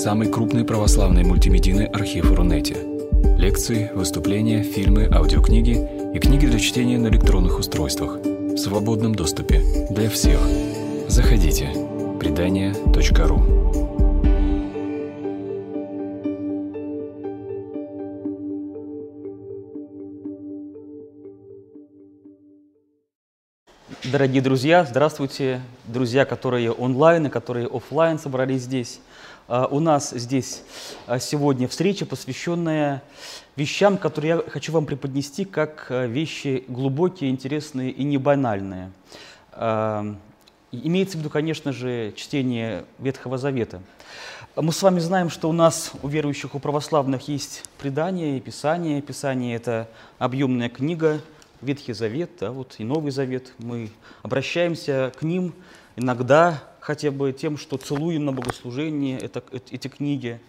самый крупный православный мультимедийный архив Рунете. Лекции, выступления, фильмы, аудиокниги и книги для чтения на электронных устройствах в свободном доступе для всех. Заходите. Предания.ру Дорогие друзья, здравствуйте, друзья, которые онлайн и которые офлайн собрались здесь. А, у нас здесь а, сегодня встреча, посвященная вещам, которые я хочу вам преподнести как а, вещи глубокие, интересные и не банальные. Имеется в виду, конечно же, чтение Ветхого Завета. Мы с вами знаем, что у нас, у верующих, у православных, есть предание и Писание. Писание – это объемная книга, Ветхий Завет, да, вот и Новый Завет. Мы обращаемся к ним иногда хотя бы тем, что целуем на богослужении это, эти книги,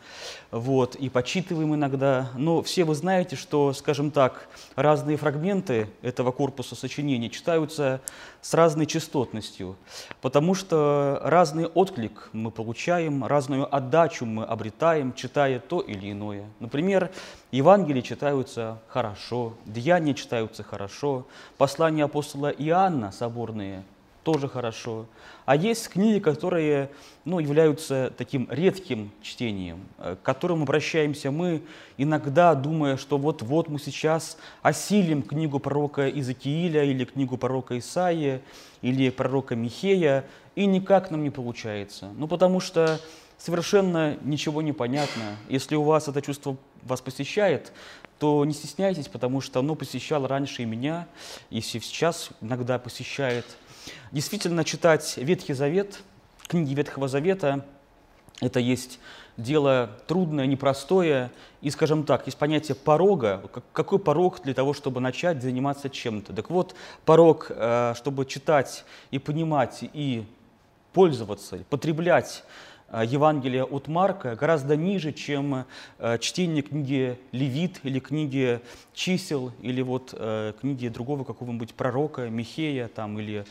вот, и почитываем иногда. Но все вы знаете, что, скажем так, разные фрагменты этого корпуса сочинений читаются с разной частотностью, потому что разный отклик мы получаем, разную отдачу мы обретаем, читая то или иное. Например, Евангелия читаются хорошо, Деяния читаются хорошо, послания апостола Иоанна соборные – тоже хорошо. А есть книги, которые ну, являются таким редким чтением, э, к которым обращаемся мы, иногда думая, что вот-вот мы сейчас осилим книгу пророка Иезекииля или книгу пророка Исаия или пророка Михея, и никак нам не получается. Ну, потому что совершенно ничего не понятно. Если у вас это чувство вас посещает, то не стесняйтесь, потому что оно посещало раньше и меня, и сейчас иногда посещает – Действительно, читать Ветхий Завет, книги Ветхого Завета, это есть дело трудное, непростое. И, скажем так, есть понятие порога. Какой порог для того, чтобы начать заниматься чем-то? Так вот, порог, э, чтобы читать и понимать, и пользоваться, потреблять Евангелия от Марка гораздо ниже, чем э, чтение книги Левит или книги чисел, или вот э, книги другого какого-нибудь пророка, Михея там, или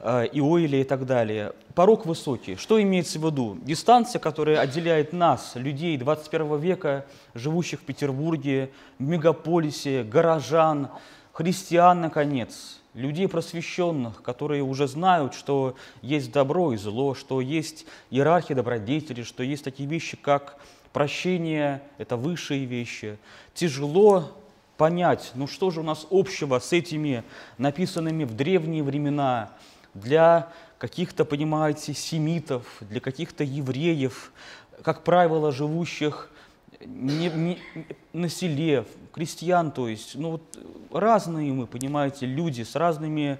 Иоиля и так далее. Порог высокий. Что имеется в виду? Дистанция, которая отделяет нас, людей 21 века, живущих в Петербурге, в мегаполисе, горожан, христиан, наконец – людей просвещенных, которые уже знают, что есть добро и зло, что есть иерархия добродетели, что есть такие вещи, как прощение, это высшие вещи. Тяжело понять, ну что же у нас общего с этими написанными в древние времена для каких-то, понимаете, семитов, для каких-то евреев, как правило, живущих не, не, на селе, крестьян, то есть, ну вот разные мы, понимаете, люди с разными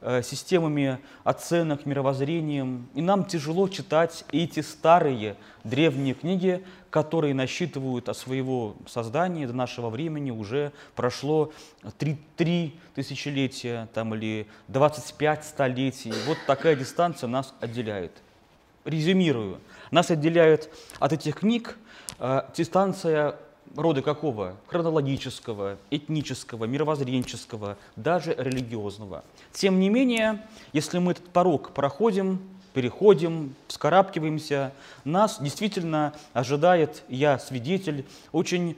э, системами оценок, мировоззрением, и нам тяжело читать эти старые древние книги, которые насчитывают от своего создания до нашего времени уже прошло 3, 3 тысячелетия там, или 25 столетий. Вот такая дистанция нас отделяет. Резюмирую. Нас отделяет от этих книг дистанция рода какого? Хронологического, этнического, мировоззренческого, даже религиозного. Тем не менее, если мы этот порог проходим, переходим, вскарабкиваемся, нас действительно ожидает, я свидетель, очень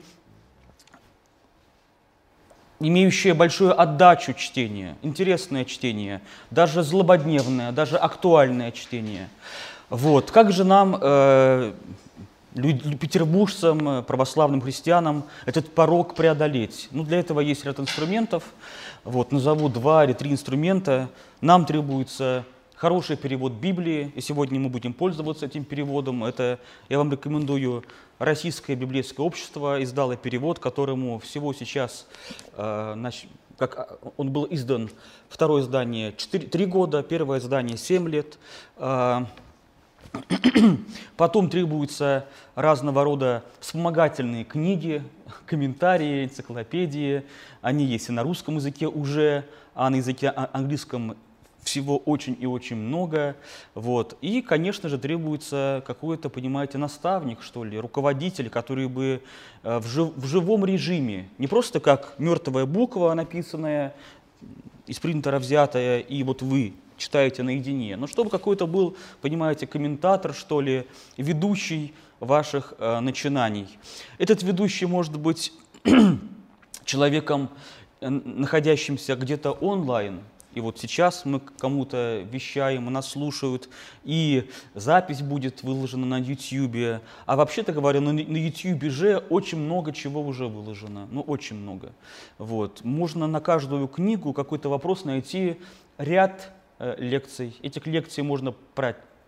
имеющее большую отдачу чтения, интересное чтение, даже злободневное, даже актуальное чтение. Вот. Как же нам э, петербуржцам, э, православным христианам этот порог преодолеть. Ну, для этого есть ряд инструментов. Вот, назову два или три инструмента. Нам требуется хороший перевод Библии, и сегодня мы будем пользоваться этим переводом. Это я вам рекомендую. Российское библейское общество издало перевод, которому всего сейчас, э, как а, он был издан, второе издание 4, 3 года, первое издание 7 лет. Э, Потом требуются разного рода вспомогательные книги, комментарии, энциклопедии. Они есть и на русском языке уже, а на языке английском всего очень и очень много. Вот. И, конечно же, требуется какой-то, понимаете, наставник, что ли, руководитель, который бы э, в, жив, в живом режиме, не просто как мертвая буква, написанная из принтера взятая, и вот вы читаете наедине, но чтобы какой-то был, понимаете, комментатор, что ли, ведущий ваших э, начинаний. Этот ведущий может быть человеком, э, находящимся где-то онлайн, и вот сейчас мы кому-то вещаем, нас слушают, и запись будет выложена на YouTube. А вообще-то говоря, на, на YouTube же очень много чего уже выложено. Ну, очень много. Вот. Можно на каждую книгу какой-то вопрос найти ряд лекций. Этих лекций можно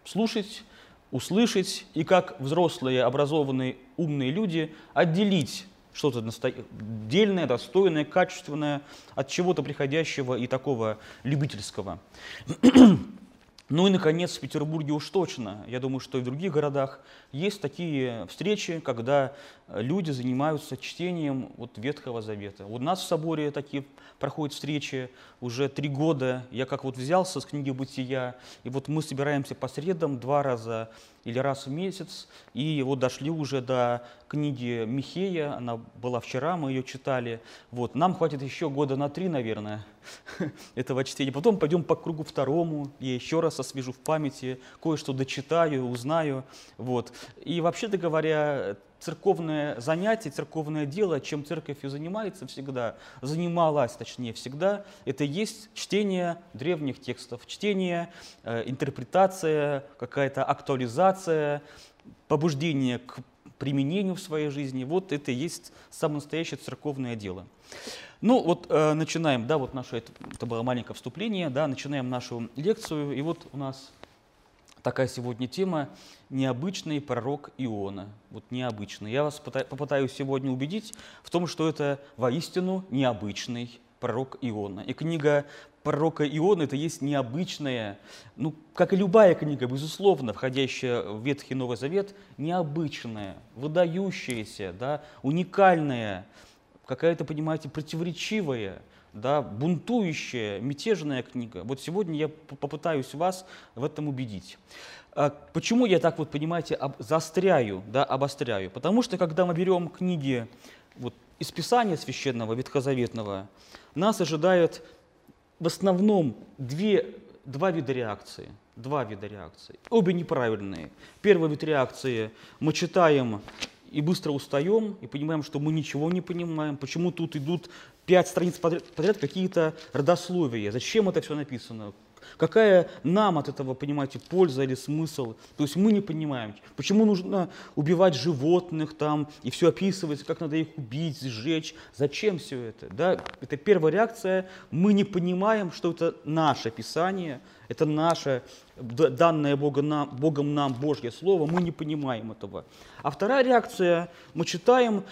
слушать, услышать и как взрослые, образованные, умные люди отделить что-то дельное, достойное, качественное от чего-то приходящего и такого любительского. Ну и, наконец, в Петербурге уж точно, я думаю, что и в других городах есть такие встречи, когда люди занимаются чтением вот Ветхого Завета. У нас в соборе такие проходят встречи уже три года. Я как вот взялся с книги «Бытия», и вот мы собираемся по средам два раза или раз в месяц, и вот дошли уже до книги Михея, она была вчера, мы ее читали. Вот, нам хватит еще года на три, наверное, этого чтения. Потом пойдем по кругу второму, я еще раз освежу в памяти, кое-что дочитаю, узнаю. Вот. И вообще-то говоря, церковное занятие, церковное дело, чем церковь и занимается всегда, занималась, точнее, всегда, это есть чтение древних текстов, чтение, э, интерпретация, какая-то актуализация, побуждение к применению в своей жизни. Вот это и есть самое настоящее церковное дело. Ну вот э, начинаем, да, вот наше, это, это было маленькое вступление, да, начинаем нашу лекцию, и вот у нас такая сегодня тема «Необычный пророк Иона». Вот необычный. Я вас попытаюсь сегодня убедить в том, что это воистину необычный пророк Иона. И книга пророка Иона – это есть необычная, ну, как и любая книга, безусловно, входящая в Ветхий Новый Завет, необычная, выдающаяся, да, уникальная, какая-то, понимаете, противоречивая – да, бунтующая, мятежная книга. Вот сегодня я попытаюсь вас в этом убедить. А почему я так вот, понимаете, заостряю, да, обостряю? Потому что, когда мы берем книги вот, из Писания Священного, Ветхозаветного, нас ожидает в основном две, два вида реакции. Два вида реакции. Обе неправильные. Первый вид реакции мы читаем и быстро устаем, и понимаем, что мы ничего не понимаем, почему тут идут пять страниц подряд, подряд какие-то родословия, зачем это все написано, Какая нам от этого, понимаете, польза или смысл? То есть мы не понимаем, почему нужно убивать животных там и все описывается, как надо их убить, сжечь. Зачем все это? Да? Это первая реакция. Мы не понимаем, что это наше Писание, это наше данное Богом нам, Богом нам Божье Слово. Мы не понимаем этого. А вторая реакция, мы читаем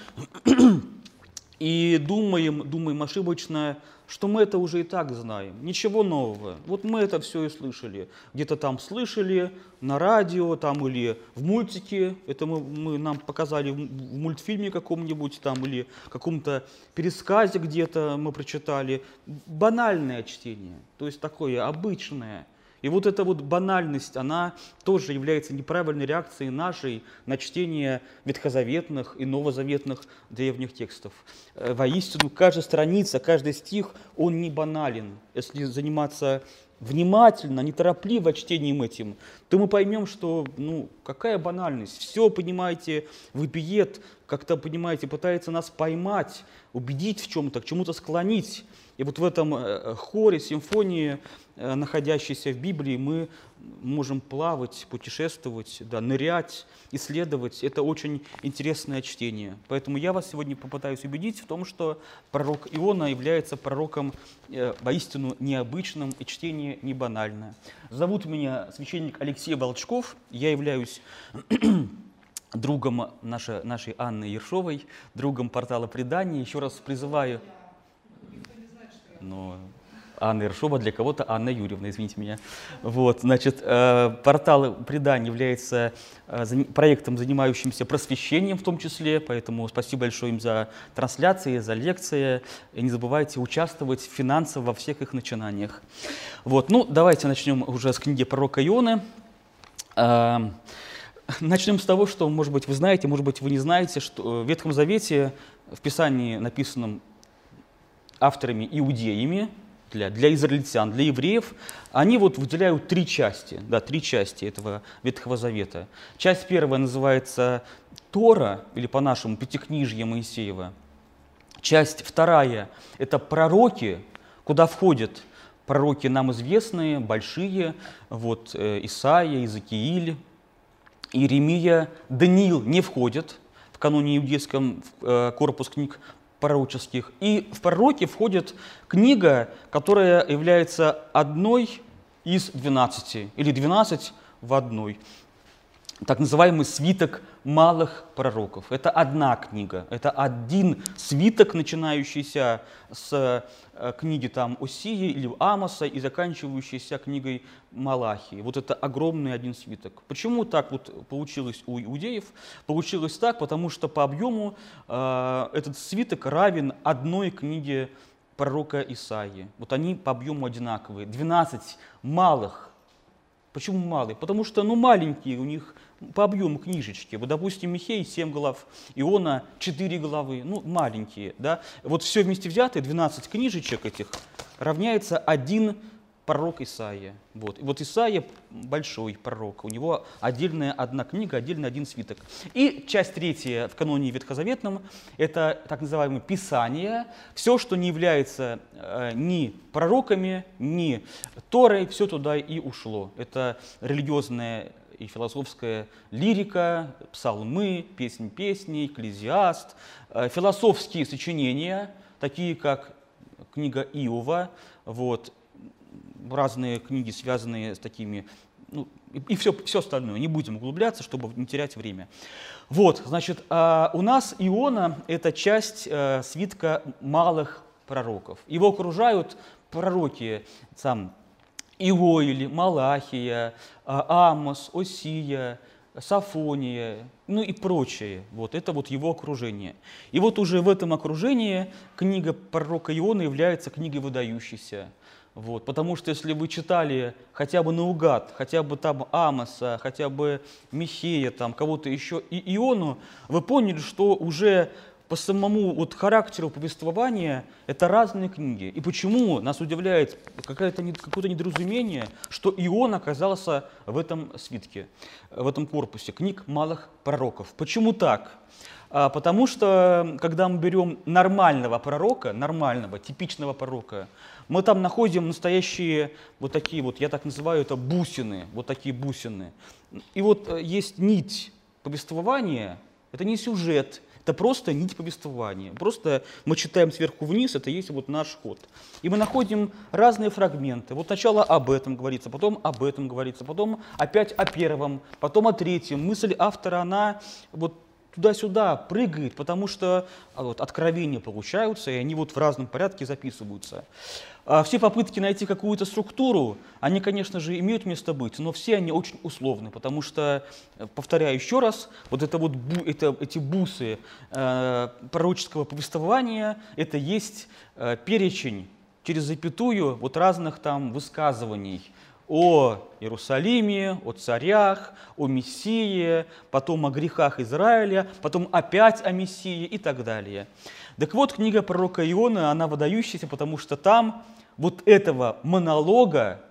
и думаем, думаем ошибочно, что мы это уже и так знаем. Ничего нового. Вот мы это все и слышали. Где-то там слышали, на радио там или в мультике. Это мы, мы нам показали в, мультфильме каком-нибудь там или каком-то пересказе где-то мы прочитали. Банальное чтение, то есть такое обычное – и вот эта вот банальность, она тоже является неправильной реакцией нашей на чтение ветхозаветных и новозаветных древних текстов. Э, воистину, каждая страница, каждый стих, он не банален. Если заниматься внимательно, неторопливо чтением этим, то мы поймем, что, ну, какая банальность. Все, понимаете, выпиет, как-то, понимаете, пытается нас поймать, убедить в чем-то, к чему-то склонить. И вот в этом э, хоре, симфонии, э, находящейся в Библии, мы можем плавать, путешествовать, да, нырять, исследовать. Это очень интересное чтение. Поэтому я вас сегодня попытаюсь убедить в том, что пророк Иона является пророком э, воистину необычным и чтение не банальное. Зовут меня священник Алексей Волчков. Я являюсь другом нашей, нашей Анны Ершовой, другом портала «Предания». Еще раз призываю но Анна Иршова для кого-то Анна Юрьевна, извините меня. Вот, значит, э, портал «Преданий» является э, проектом, занимающимся просвещением в том числе, поэтому спасибо большое им за трансляции, за лекции. И не забывайте участвовать финансово во всех их начинаниях. Вот, ну, давайте начнем уже с книги пророка Ионы. Э, начнем с того, что, может быть, вы знаете, может быть, вы не знаете, что в Ветхом Завете, в Писании, написанном авторами иудеями, для, для израильтян, для евреев, они вот выделяют три части, да, три части этого Ветхого Завета. Часть первая называется Тора, или по-нашему Пятикнижье Моисеева. Часть вторая – это пророки, куда входят пророки нам известные, большие, вот э, Исаия, Иезекииль, Иеремия, Даниил не входит в каноне иудейском э, корпус книг пророческих. И в пророки входит книга, которая является одной из двенадцати, или двенадцать в одной так называемый свиток малых пророков. Это одна книга, это один свиток, начинающийся с э, книги там Осии или Амоса и заканчивающийся книгой Малахии. Вот это огромный один свиток. Почему так вот получилось у иудеев? Получилось так, потому что по объему э, этот свиток равен одной книге пророка Исаии. Вот они по объему одинаковые. 12 малых. Почему малые? Потому что ну, маленькие у них по объему книжечки. Вот, допустим, Михей 7 глав, Иона 4 главы, ну, маленькие, да. Вот все вместе взятые, 12 книжечек этих, равняется один пророк Исаия. Вот. И вот Исаия большой пророк, у него отдельная одна книга, отдельный один свиток. И часть третья в каноне Ветхозаветном – это так называемое Писание. Все, что не является э, ни пророками, ни Торой, все туда и ушло. Это религиозная и философская лирика, псалмы, песнь песней, экклезиаст, э, философские сочинения, такие как книга Иова, вот, разные книги, связанные с такими, ну, и, и все, все остальное. Не будем углубляться, чтобы не терять время. Вот, значит, а у нас Иона – это часть э, свитка малых пророков. Его окружают пророки, сам Иоиль, Малахия, а, Амос, Осия, Сафония, ну и прочее. Вот, это вот его окружение. И вот уже в этом окружении книга пророка Иона является книгой выдающейся. Вот, потому что если вы читали хотя бы наугад, хотя бы там Амоса, хотя бы Михея, там кого-то еще и Иону, вы поняли, что уже по самому вот характеру повествования это разные книги. И почему нас удивляет какое-то недоразумение, что Ион оказался в этом свитке, в этом корпусе книг малых пророков. Почему так? А, потому что, когда мы берем нормального пророка, нормального, типичного пророка, мы там находим настоящие вот такие вот, я так называю это бусины, вот такие бусины. И вот э, есть нить повествования, это не сюжет, это просто нить повествования. Просто мы читаем сверху вниз, это есть вот наш ход. И мы находим разные фрагменты. Вот сначала об этом говорится, потом об этом говорится, потом опять о первом, потом о третьем. Мысль автора, она вот туда-сюда прыгает, потому что а, вот, откровения получаются, и они вот в разном порядке записываются. А все попытки найти какую-то структуру, они, конечно же, имеют место быть, но все они очень условны, потому что, э, повторяю еще раз, вот это вот это, эти бусы э, пророческого повествования, это есть э, перечень через запятую вот разных там высказываний о Иерусалиме, о царях, о Мессии, потом о грехах Израиля, потом опять о Мессии и так далее. Так вот, книга пророка Иона, она выдающаяся, потому что там вот этого монолога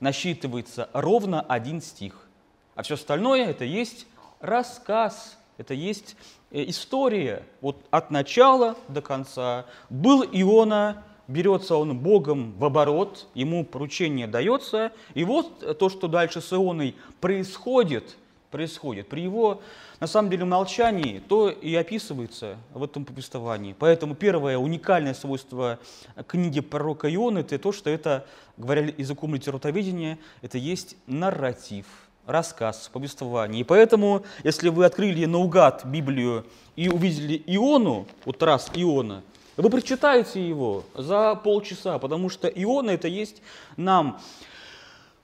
насчитывается ровно один стих. А все остальное это есть рассказ, это есть э, история. Вот от начала до конца. Был Иона, берется он Богом в оборот, ему поручение дается, и вот то, что дальше с Ионой происходит, происходит. При его на самом деле молчании, то и описывается в этом повествовании. Поэтому первое уникальное свойство книги пророка Иона – это то, что это, говоря языком литературоведения, это есть нарратив, рассказ, повествование. И поэтому, если вы открыли наугад Библию и увидели Иону, вот раз Иона, вы прочитаете его за полчаса, потому что Иона – это есть нам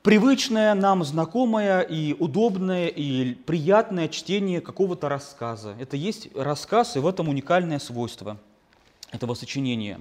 привычное нам, знакомое и удобное и приятное чтение какого-то рассказа. Это есть рассказ, и в этом уникальное свойство этого сочинения.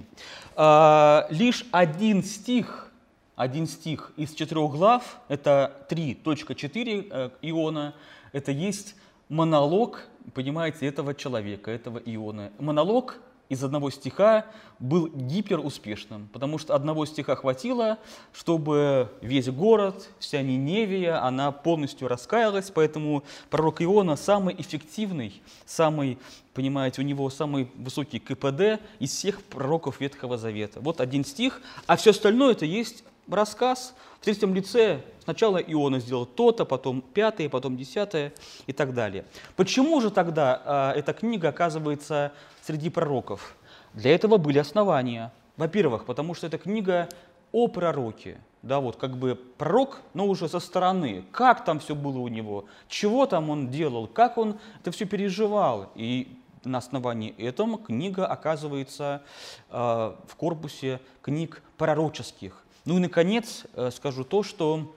А, лишь один стих, один стих из четырех глав, это 3.4 э, Иона, это есть монолог, понимаете, этого человека, этого Иона. Монолог из одного стиха был гиперуспешным, потому что одного стиха хватило, чтобы весь город, вся Ниневия, она полностью раскаялась, поэтому пророк Иона самый эффективный, самый, понимаете, у него самый высокий КПД из всех пророков Ветхого Завета. Вот один стих, а все остальное это есть рассказ в третьем лице. Сначала Иона сделал то-то, потом пятое, потом десятое и так далее. Почему же тогда э, эта книга оказывается среди пророков? Для этого были основания. Во-первых, потому что эта книга о пророке. Да, вот как бы пророк, но уже со стороны. Как там все было у него, чего там он делал, как он это все переживал. И на основании этого книга оказывается э, в корпусе книг пророческих. Ну и, наконец, э, скажу то, что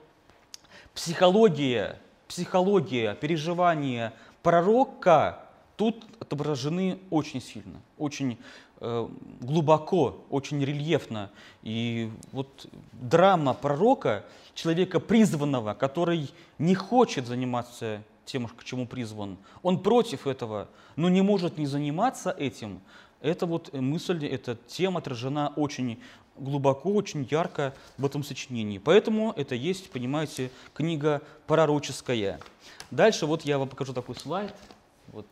психология, психология, переживания пророка тут отображены очень сильно, очень э, глубоко, очень рельефно. И вот драма пророка, человека призванного, который не хочет заниматься тем, к чему призван, он против этого, но не может не заниматься этим, эта вот мысль, эта тема отражена очень глубоко, очень ярко в этом сочинении. Поэтому это есть, понимаете, книга пророческая. Дальше вот я вам покажу такой слайд. Вот.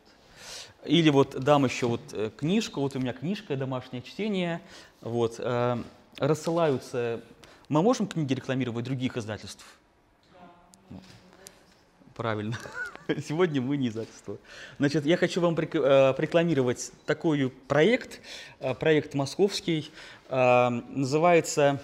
Или вот дам еще вот э, книжку, вот у меня книжка «Домашнее чтение». Вот. Э, рассылаются... Мы можем книги рекламировать других издательств? Да. Правильно. Сегодня мы не издательство. Значит, я хочу вам э, рекламировать такой проект, э, проект московский, э, называется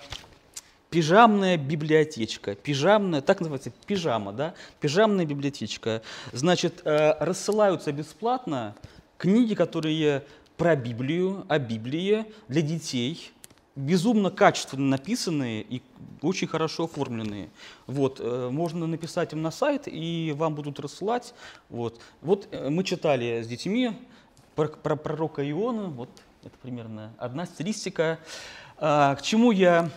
пижамная библиотечка. Пижамная, так называется, пижама, да? Пижамная библиотечка. Значит, рассылаются бесплатно книги, которые про Библию, о Библии для детей, безумно качественно написанные и очень хорошо оформленные. Вот, э, можно написать им на сайт, и вам будут рассылать. Вот, вот э, мы читали с детьми про, про пророка Иона, вот это примерно одна стилистика. А, к чему я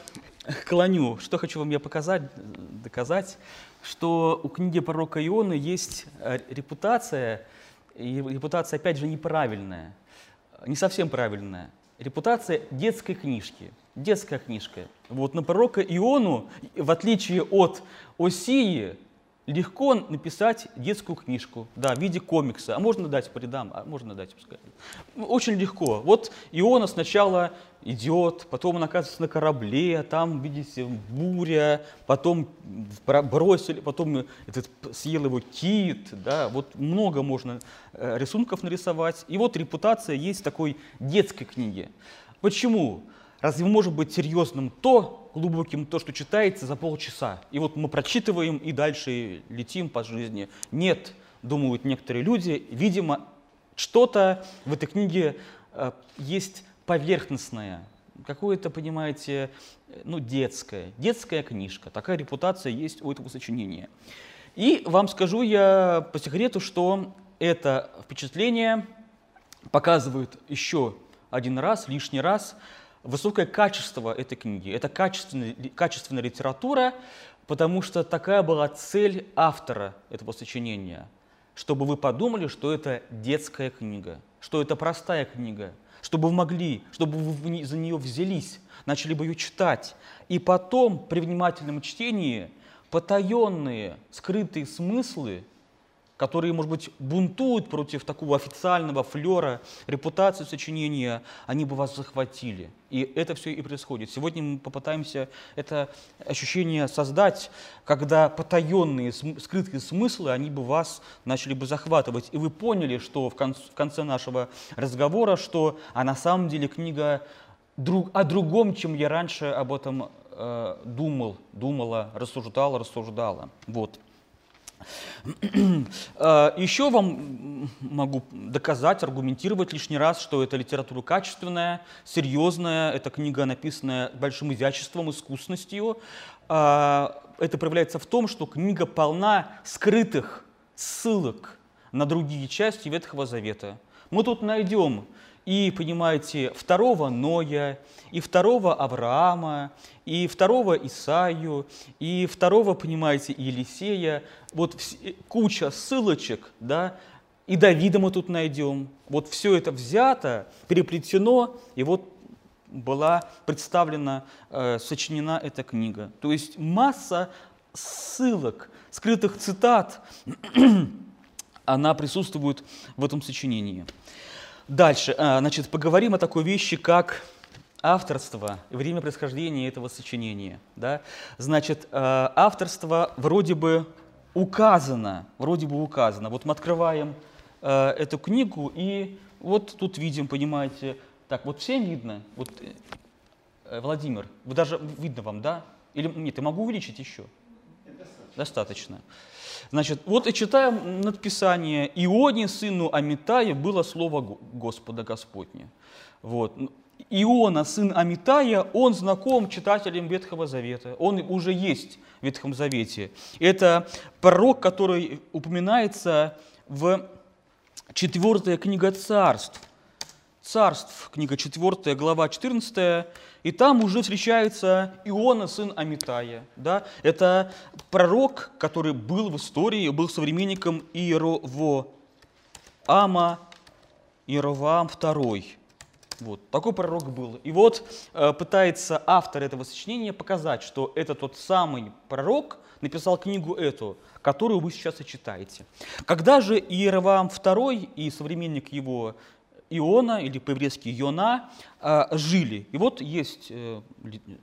клоню? Что хочу вам я показать, доказать? Что у книги пророка Иона есть э, репутация, и репутация, опять же, неправильная, не совсем правильная репутация детской книжки. Детская книжка. Вот на пророка Иону, в отличие от Осии, легко написать детскую книжку, да, в виде комикса, а можно дать по а можно дать, пускай. Очень легко. Вот Иона сначала идет, потом он оказывается на корабле, там, видите, буря, потом бросили, потом этот, съел его кит, да, вот много можно э, рисунков нарисовать. И вот репутация есть такой детской книги. Почему? Разве может быть серьезным то, глубоким то, что читается за полчаса? И вот мы прочитываем и дальше летим по жизни. Нет, думают некоторые люди, видимо, что-то в этой книге э, есть поверхностное, какое-то, понимаете, ну, детское, детская книжка. Такая репутация есть у этого сочинения. И вам скажу я по секрету, что это впечатление показывает еще один раз, лишний раз, высокое качество этой книги. Это качественная, качественная литература, потому что такая была цель автора этого сочинения, чтобы вы подумали, что это детская книга, что это простая книга, чтобы вы могли, чтобы вы за нее взялись, начали бы ее читать. И потом при внимательном чтении потаенные, скрытые смыслы которые, может быть, бунтуют против такого официального флера, репутации сочинения, они бы вас захватили. И это все и происходит. Сегодня мы попытаемся это ощущение создать, когда потаенные, скрытые смыслы, они бы вас начали бы захватывать. И вы поняли, что в конце нашего разговора, что а на самом деле книга друг, о другом, чем я раньше об этом э, думал, думала, рассуждала, рассуждала. Вот. Э, Еще вам могу доказать, аргументировать лишний раз, что эта литература качественная, серьезная, эта книга написанная большим изяществом, искусностью. Э, это проявляется в том, что книга полна скрытых ссылок на другие части Ветхого Завета. Мы тут найдем и, понимаете, второго Ноя, и второго Авраама, и второго Исаию, и второго, понимаете, Елисея. Вот куча ссылочек, да, и Давида мы тут найдем. Вот все это взято, переплетено, и вот была представлена, э, сочинена эта книга. То есть масса ссылок, скрытых цитат, она присутствует в этом сочинении. Дальше, э, значит, поговорим о такой вещи, как авторство и время происхождения этого сочинения. Да? Значит, э, авторство вроде бы указано, вроде бы указано. Вот мы открываем э, эту книгу, и вот тут видим, понимаете, так, вот всем видно, вот, э, Владимир, вы даже, видно вам, да? Или нет, я могу увеличить еще? Достаточно. Достаточно. Значит, вот и читаем надписание «Ионе, сыну Амитая, было слово Господа Господня». Вот. Иона, сын Амитая, он знаком читателям Ветхого Завета. Он уже есть в Ветхом Завете. Это пророк, который упоминается в 4 книга царств. Царств, книга 4, глава 14, и там уже встречается Иона, сын Амитая. Да? Это пророк, который был в истории, был современником Иеровоама, Иеровоам II. Вот, такой пророк был. И вот э, пытается автор этого сочинения показать, что это тот самый пророк написал книгу эту, которую вы сейчас и читаете. Когда же Иеровоам II и современник его Иона, или по-еврейски Йона, э, жили. И вот есть э,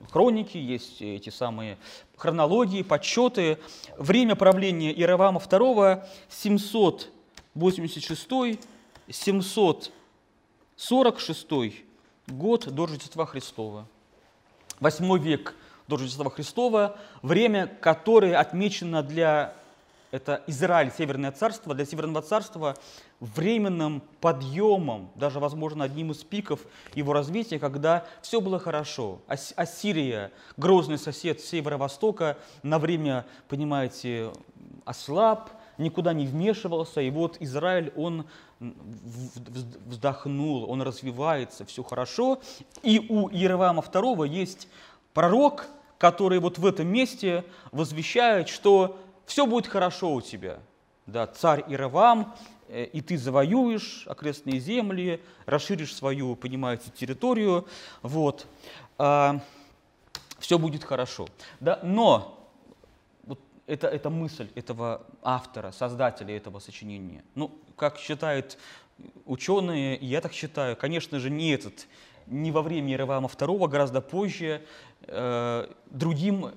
хроники, есть эти самые хронологии, подсчеты. Время правления Иеровоама II 786 700 46 год до Рождества Христова. Восьмой век до Рождества Христова, время, которое отмечено для это Израиль, Северное царство, для Северного царства временным подъемом, даже, возможно, одним из пиков его развития, когда все было хорошо. Ассирия, грозный сосед северо-востока, на время, понимаете, ослаб, никуда не вмешивался, и вот Израиль, он вздохнул, он развивается, все хорошо. И у Иеровама II есть пророк, который вот в этом месте возвещает, что все будет хорошо у тебя. Да, царь Иеровам, э, и ты завоюешь окрестные земли, расширишь свою, понимаете, территорию, вот, а, все будет хорошо. Да, но это, это мысль этого автора, создателя этого сочинения. Ну, как считают ученые, и я так считаю, конечно же, не этот, не во время Иеровама II, гораздо позже, э, другим,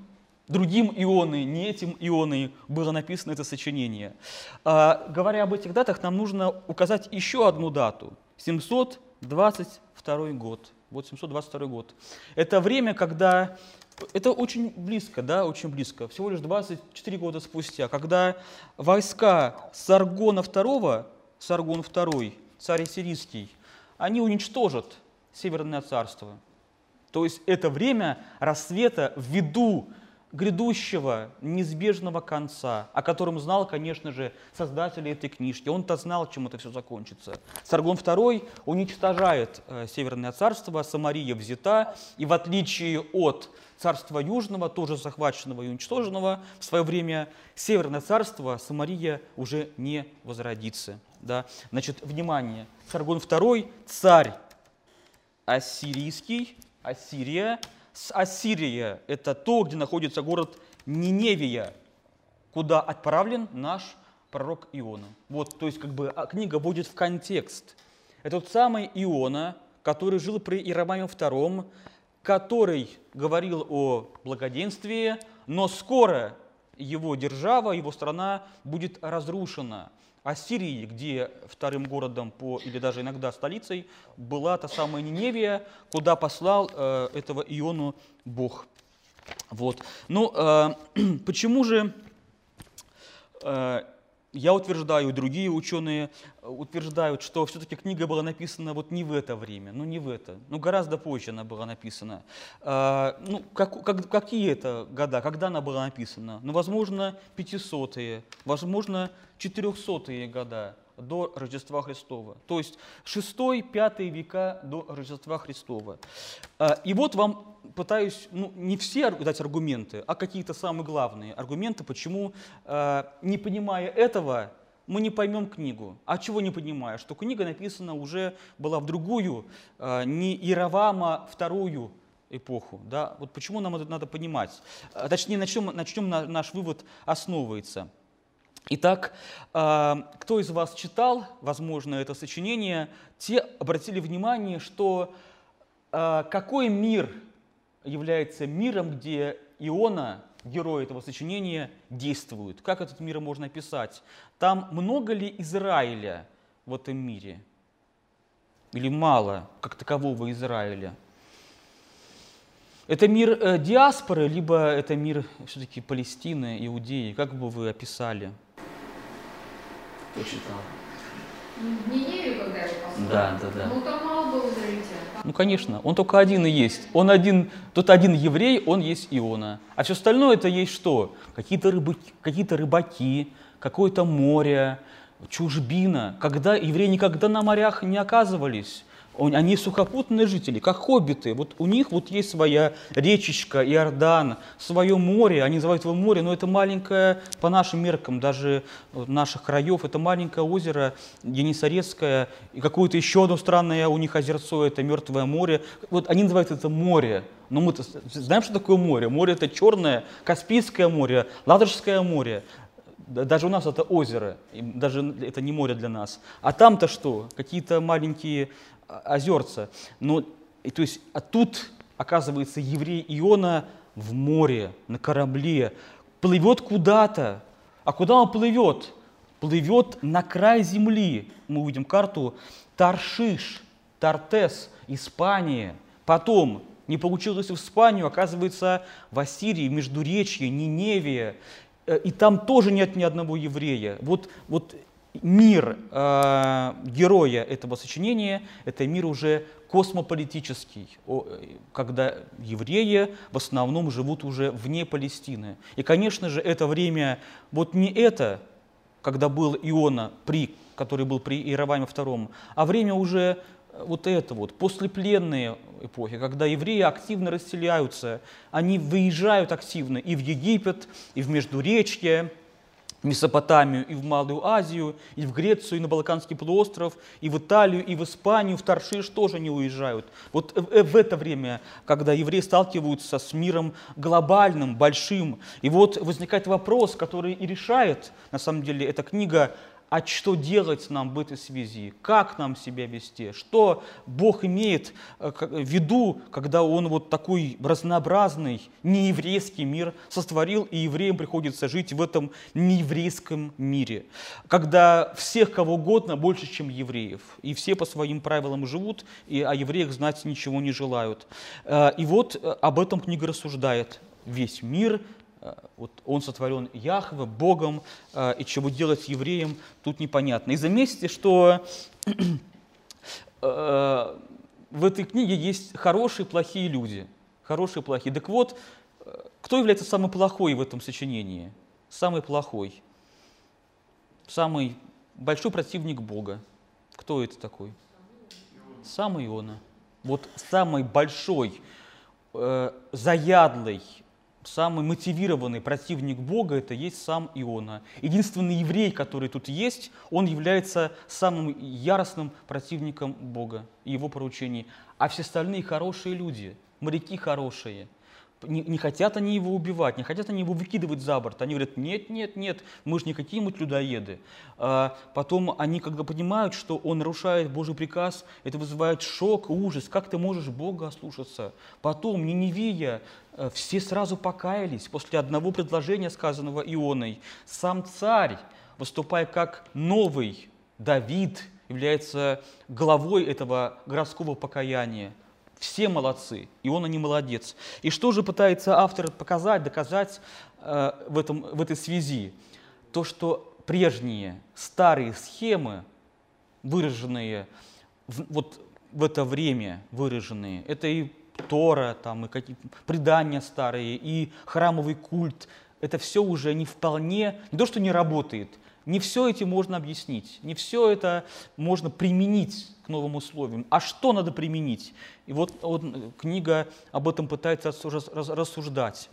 другим ионы, не этим ионы было написано это сочинение. А, говоря об этих датах, нам нужно указать еще одну дату. 722 год. Вот 722 год. Это время, когда это очень близко, да, очень близко. Всего лишь 24 года спустя, когда войска Саргона II, Саргон II, царь сирийский, они уничтожат Северное царство. То есть это время рассвета ввиду грядущего, неизбежного конца, о котором знал, конечно же, создатель этой книжки. Он-то знал, чем это все закончится. Саргон II уничтожает э, Северное царство, Самария взята, и в отличие от царства Южного, тоже захваченного и уничтоженного в свое время, Северное царство Самария уже не возродится. Да? Значит, внимание, Саргон II, царь ассирийский, Ассирия, Ассирия – это то, где находится город Ниневия, куда отправлен наш пророк Иона. Вот, то есть как бы а, книга будет в контекст. Это тот самый Иона, который жил при Иеромаме II, который говорил о благоденствии, но скоро его держава, его страна будет разрушена. Ассирии, где вторым городом по, или даже иногда столицей была та самая Ниневия, куда послал э, этого Иону Бог. Вот. Ну, э, почему же э, я утверждаю, другие ученые э, утверждают, что все-таки книга была написана вот не в это время, ну не в это, ну гораздо позже она была написана. А, ну, как, как, какие это года, когда она была написана? Ну, возможно, 500-е, возможно, 400-е года до Рождества Христова. То есть 6-5 века до Рождества Христова. А, и вот вам пытаюсь, ну, не все дать аргументы, а какие-то самые главные аргументы, почему, а, не понимая этого, мы не поймем книгу. А чего не понимая? Что книга написана уже была в другую, э, не Иеравама вторую эпоху. Да? Вот почему нам это надо понимать? А, точнее, на чем, на чем наш вывод основывается. Итак, э, кто из вас читал, возможно, это сочинение, те обратили внимание, что э, какой мир является миром, где Иона, герой этого сочинения, действует. Как этот мир можно описать? Там много ли Израиля в этом мире? Или мало, как такового Израиля? Это мир э, диаспоры, либо это мир все-таки Палестины, Иудеи? Как бы вы описали? Кто читал? Ниневию, когда его послали? Да, да, да. Ну, там мало было израильтян. Ну, конечно, он только один и есть. Он один, тот один еврей, он есть Иона. А все остальное это есть что? Какие-то рыбаки, какие рыбаки какое-то море, чужбина. Когда евреи никогда на морях не оказывались. Они сухопутные жители, как хоббиты. Вот у них вот есть своя речечка, Иордан, свое море. Они называют его море, но это маленькое, по нашим меркам, даже наших краев, это маленькое озеро Енисарецкое. И какое-то еще одно странное у них озерцо, это Мертвое море. Вот они называют это море. Но мы знаем, что такое море. Море это черное, Каспийское море, Ладожское море. Даже у нас это озеро, даже это не море для нас. А там-то что? Какие-то маленькие озерца. Но, и, то есть, а тут, оказывается, еврей Иона в море, на корабле, плывет куда-то. А куда он плывет? Плывет на край земли. Мы увидим карту Таршиш, Тартес, Испания. Потом не получилось в Испанию, оказывается, в Ассирии, Междуречье, Ниневия. Э, и там тоже нет ни одного еврея. Вот, вот мир э, героя этого сочинения – это мир уже космополитический, когда евреи в основном живут уже вне Палестины. И, конечно же, это время, вот не это, когда был Иона, при, который был при Иераваме II, а время уже вот это вот, послепленные эпохи, когда евреи активно расселяются, они выезжают активно и в Египет, и в Междуречье, в Месопотамию, и в Малую Азию, и в Грецию, и на Балканский полуостров, и в Италию, и в Испанию, в Таршиш тоже не уезжают. Вот в это время, когда евреи сталкиваются с миром глобальным, большим, и вот возникает вопрос, который и решает, на самом деле, эта книга а что делать нам в этой связи, как нам себя вести, что Бог имеет э, в виду, когда Он вот такой разнообразный нееврейский мир сотворил, и евреям приходится жить в этом нееврейском мире, когда всех кого угодно больше, чем евреев, и все по своим правилам живут, и о евреях знать ничего не желают. Э, и вот э, об этом книга рассуждает. Весь мир вот он сотворен Яхве, Богом, э, и чего делать евреям, тут непонятно. И заметьте, что э, в этой книге есть хорошие и плохие люди. Хорошие и плохие. Так вот, кто является самый плохой в этом сочинении? Самый плохой. Самый большой противник Бога. Кто это такой? Сам Иона. Вот самый большой, э, заядлый, самый мотивированный противник Бога – это есть сам Иона. Единственный еврей, который тут есть, он является самым яростным противником Бога и его поручений. А все остальные хорошие люди, моряки хорошие – не, не хотят они его убивать, не хотят они его выкидывать за борт. Они говорят, нет, нет, нет, мы же не какие-нибудь людоеды. А потом они, когда понимают, что он нарушает Божий приказ, это вызывает шок, ужас. Как ты можешь Бога ослушаться? Потом Ниневия, э, все сразу покаялись после одного предложения, сказанного Ионой. Сам царь, выступая как новый Давид, является главой этого городского покаяния. Все молодцы, и он, а не молодец. И что же пытается автор показать, доказать э, в, этом, в этой связи? То, что прежние старые схемы, выраженные в, вот в это время, выраженные, это и Тора, там, и какие предания старые, и храмовый культ, это все уже не вполне, не то, что не работает, не все этим можно объяснить, не все это можно применить к новым условиям. А что надо применить? И вот, вот книга об этом пытается рассуждать.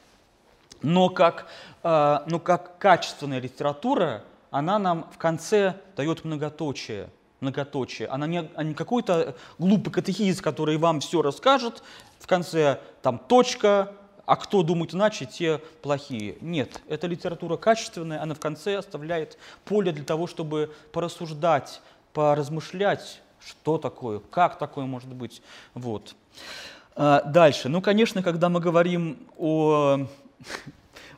Но как, э, но как качественная литература, она нам в конце дает многоточие. Многоточие. Она не, а не какой-то глупый катехиз, который вам все расскажет, в конце там точка, а кто думает иначе, те плохие. Нет, эта литература качественная, она в конце оставляет поле для того, чтобы порассуждать, поразмышлять, что такое, как такое может быть. Вот. А, дальше. Ну, конечно, когда мы говорим о,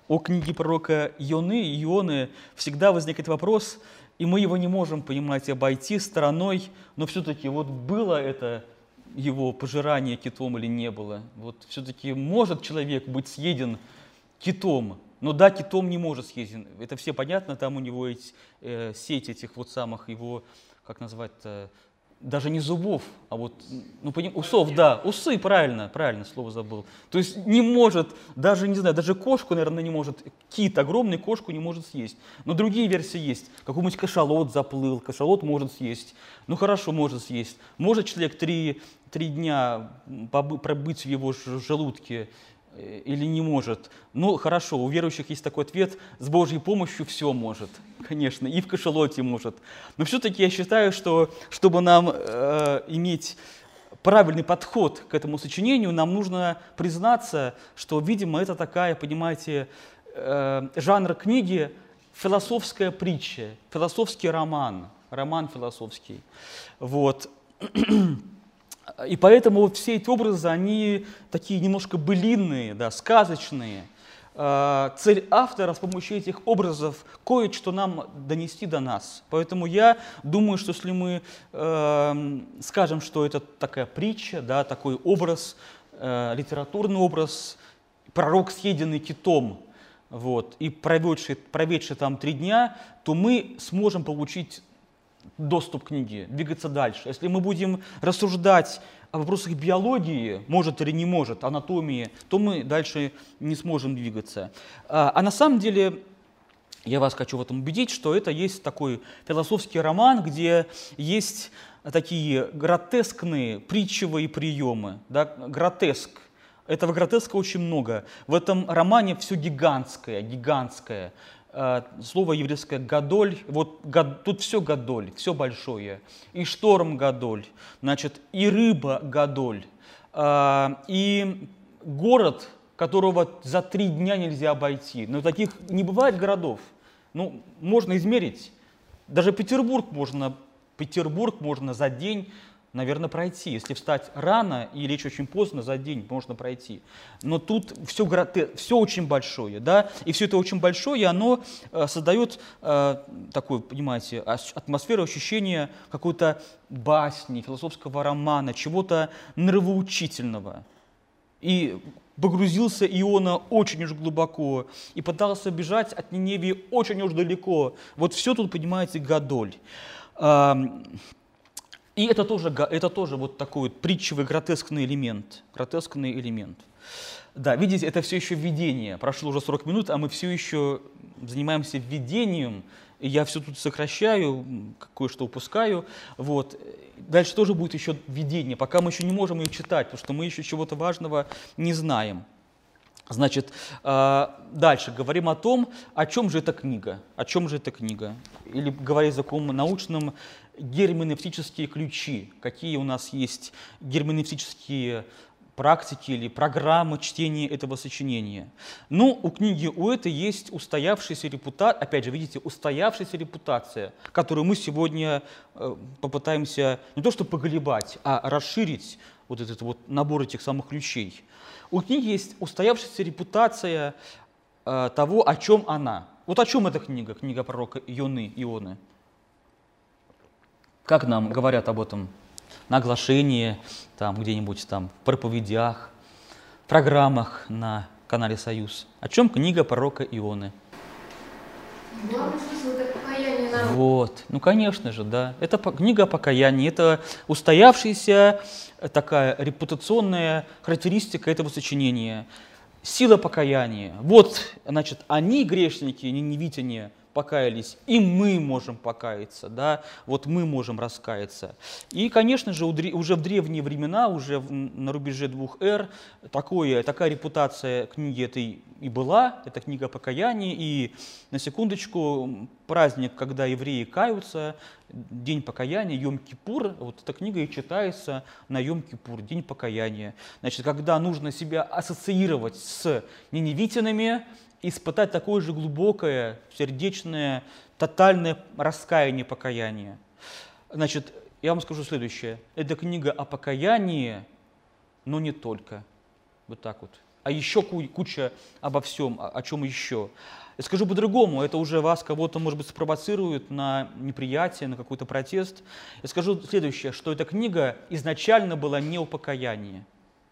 о книге пророка Ионы, Ионы, всегда возникает вопрос, и мы его не можем, понимаете, обойти стороной, но все-таки вот было это его пожирание китом или не было. Вот все-таки может человек быть съеден китом, но да, китом не может съеден. Это все понятно, там у него есть э, сеть этих вот самых его, как назвать-то, даже не зубов, а вот, ну, поним, усов, да, усы, правильно, правильно, слово забыл. То есть не может, даже, не знаю, даже кошку, наверное, не может, кит огромный кошку не может съесть. Но другие версии есть. Какой-нибудь кашалот заплыл, кашалот может съесть. Ну, хорошо, может съесть. Может человек три, три дня пробыть в его желудке, или не может. Ну, хорошо, у верующих есть такой ответ, с Божьей помощью все может, конечно, и в кошелоте может. Но все-таки я считаю, что чтобы нам э, иметь правильный подход к этому сочинению, нам нужно признаться, что, видимо, это такая, понимаете, э, жанр книги философская притча, философский роман, роман философский. Вот. И поэтому вот все эти образы, они такие немножко былинные, да, сказочные. А, цель автора с помощью этих образов кое-что нам донести до нас. Поэтому я думаю, что если мы э, скажем, что это такая притча, да, такой образ, э, литературный образ, пророк, съеденный китом, вот, и проведший, проведший там три дня, то мы сможем получить доступ к книге, двигаться дальше. Если мы будем рассуждать о вопросах биологии, может или не может, анатомии, то мы дальше не сможем двигаться. А, а на самом деле я вас хочу в этом убедить, что это есть такой философский роман, где есть такие гротескные притчевые приемы. Да? Гротеск. Этого гротеска очень много. В этом романе все гигантское, гигантское. Э, слово еврейское «гадоль», вот гад, тут все «гадоль», все большое, и шторм «гадоль», значит, и рыба «гадоль», э, и город, которого за три дня нельзя обойти. Но таких не бывает городов. Ну, можно измерить. Даже Петербург можно, Петербург можно за день наверное, пройти. Если встать рано и лечь очень поздно, за день можно пройти. Но тут все, все очень большое, да, и все это очень большое, оно э, создает э, такую, понимаете, атмосферу ощущения какой-то басни, философского романа, чего-то нравоучительного. И погрузился Иона очень уж глубоко и пытался бежать от Ниневии очень уж далеко. Вот все тут, понимаете, гадоль. И это тоже, это тоже вот такой вот притчевый гротескный элемент. Гротескный элемент. Да, видите, это все еще введение. Прошло уже 40 минут, а мы все еще занимаемся введением. И я все тут сокращаю, кое-что упускаю. Вот. Дальше тоже будет еще введение, пока мы еще не можем ее читать, потому что мы еще чего-то важного не знаем. Значит, а, дальше говорим о том, о чем же эта книга. О чем же эта книга? Или, говоря языком научным, герменевтические ключи, какие у нас есть герменевтические практики или программы чтения этого сочинения. Ну, у книги у этой есть устоявшаяся репутация, опять же, видите, устоявшаяся репутация, которую мы сегодня э, попытаемся не то что поголебать, а расширить вот этот вот набор этих самых ключей. У книги есть устоявшаяся репутация э, того, о чем она. Вот о чем эта книга, книга пророка Ионы, Ионы. Как нам говорят об этом на оглашении, там где-нибудь там в проповедях, в программах на канале «Союз». О чем книга пророка Ионы? Покаяние народа. Вот, ну конечно же, да. Это книга о покаянии, это устоявшаяся такая репутационная характеристика этого сочинения. Сила покаяния. Вот, значит, они, грешники, ниневитяне, покаялись, и мы можем покаяться, да, вот мы можем раскаяться. И, конечно же, уже в древние времена, уже на рубеже двух эр, такое, такая репутация книги этой и была, это книга покаяния, и, на секундочку, праздник, когда евреи каются, День покаяния, Йом-Кипур, вот эта книга и читается на Йом-Кипур, День покаяния. Значит, когда нужно себя ассоциировать с неневитинами, испытать такое же глубокое, сердечное, тотальное раскаяние, покаяние. Значит, я вам скажу следующее. Это книга о покаянии, но не только. Вот так вот. А еще куча обо всем, о чем еще. Я скажу по-другому, это уже вас кого-то, может быть, спровоцирует на неприятие, на какой-то протест. Я скажу следующее, что эта книга изначально была не о покаянии.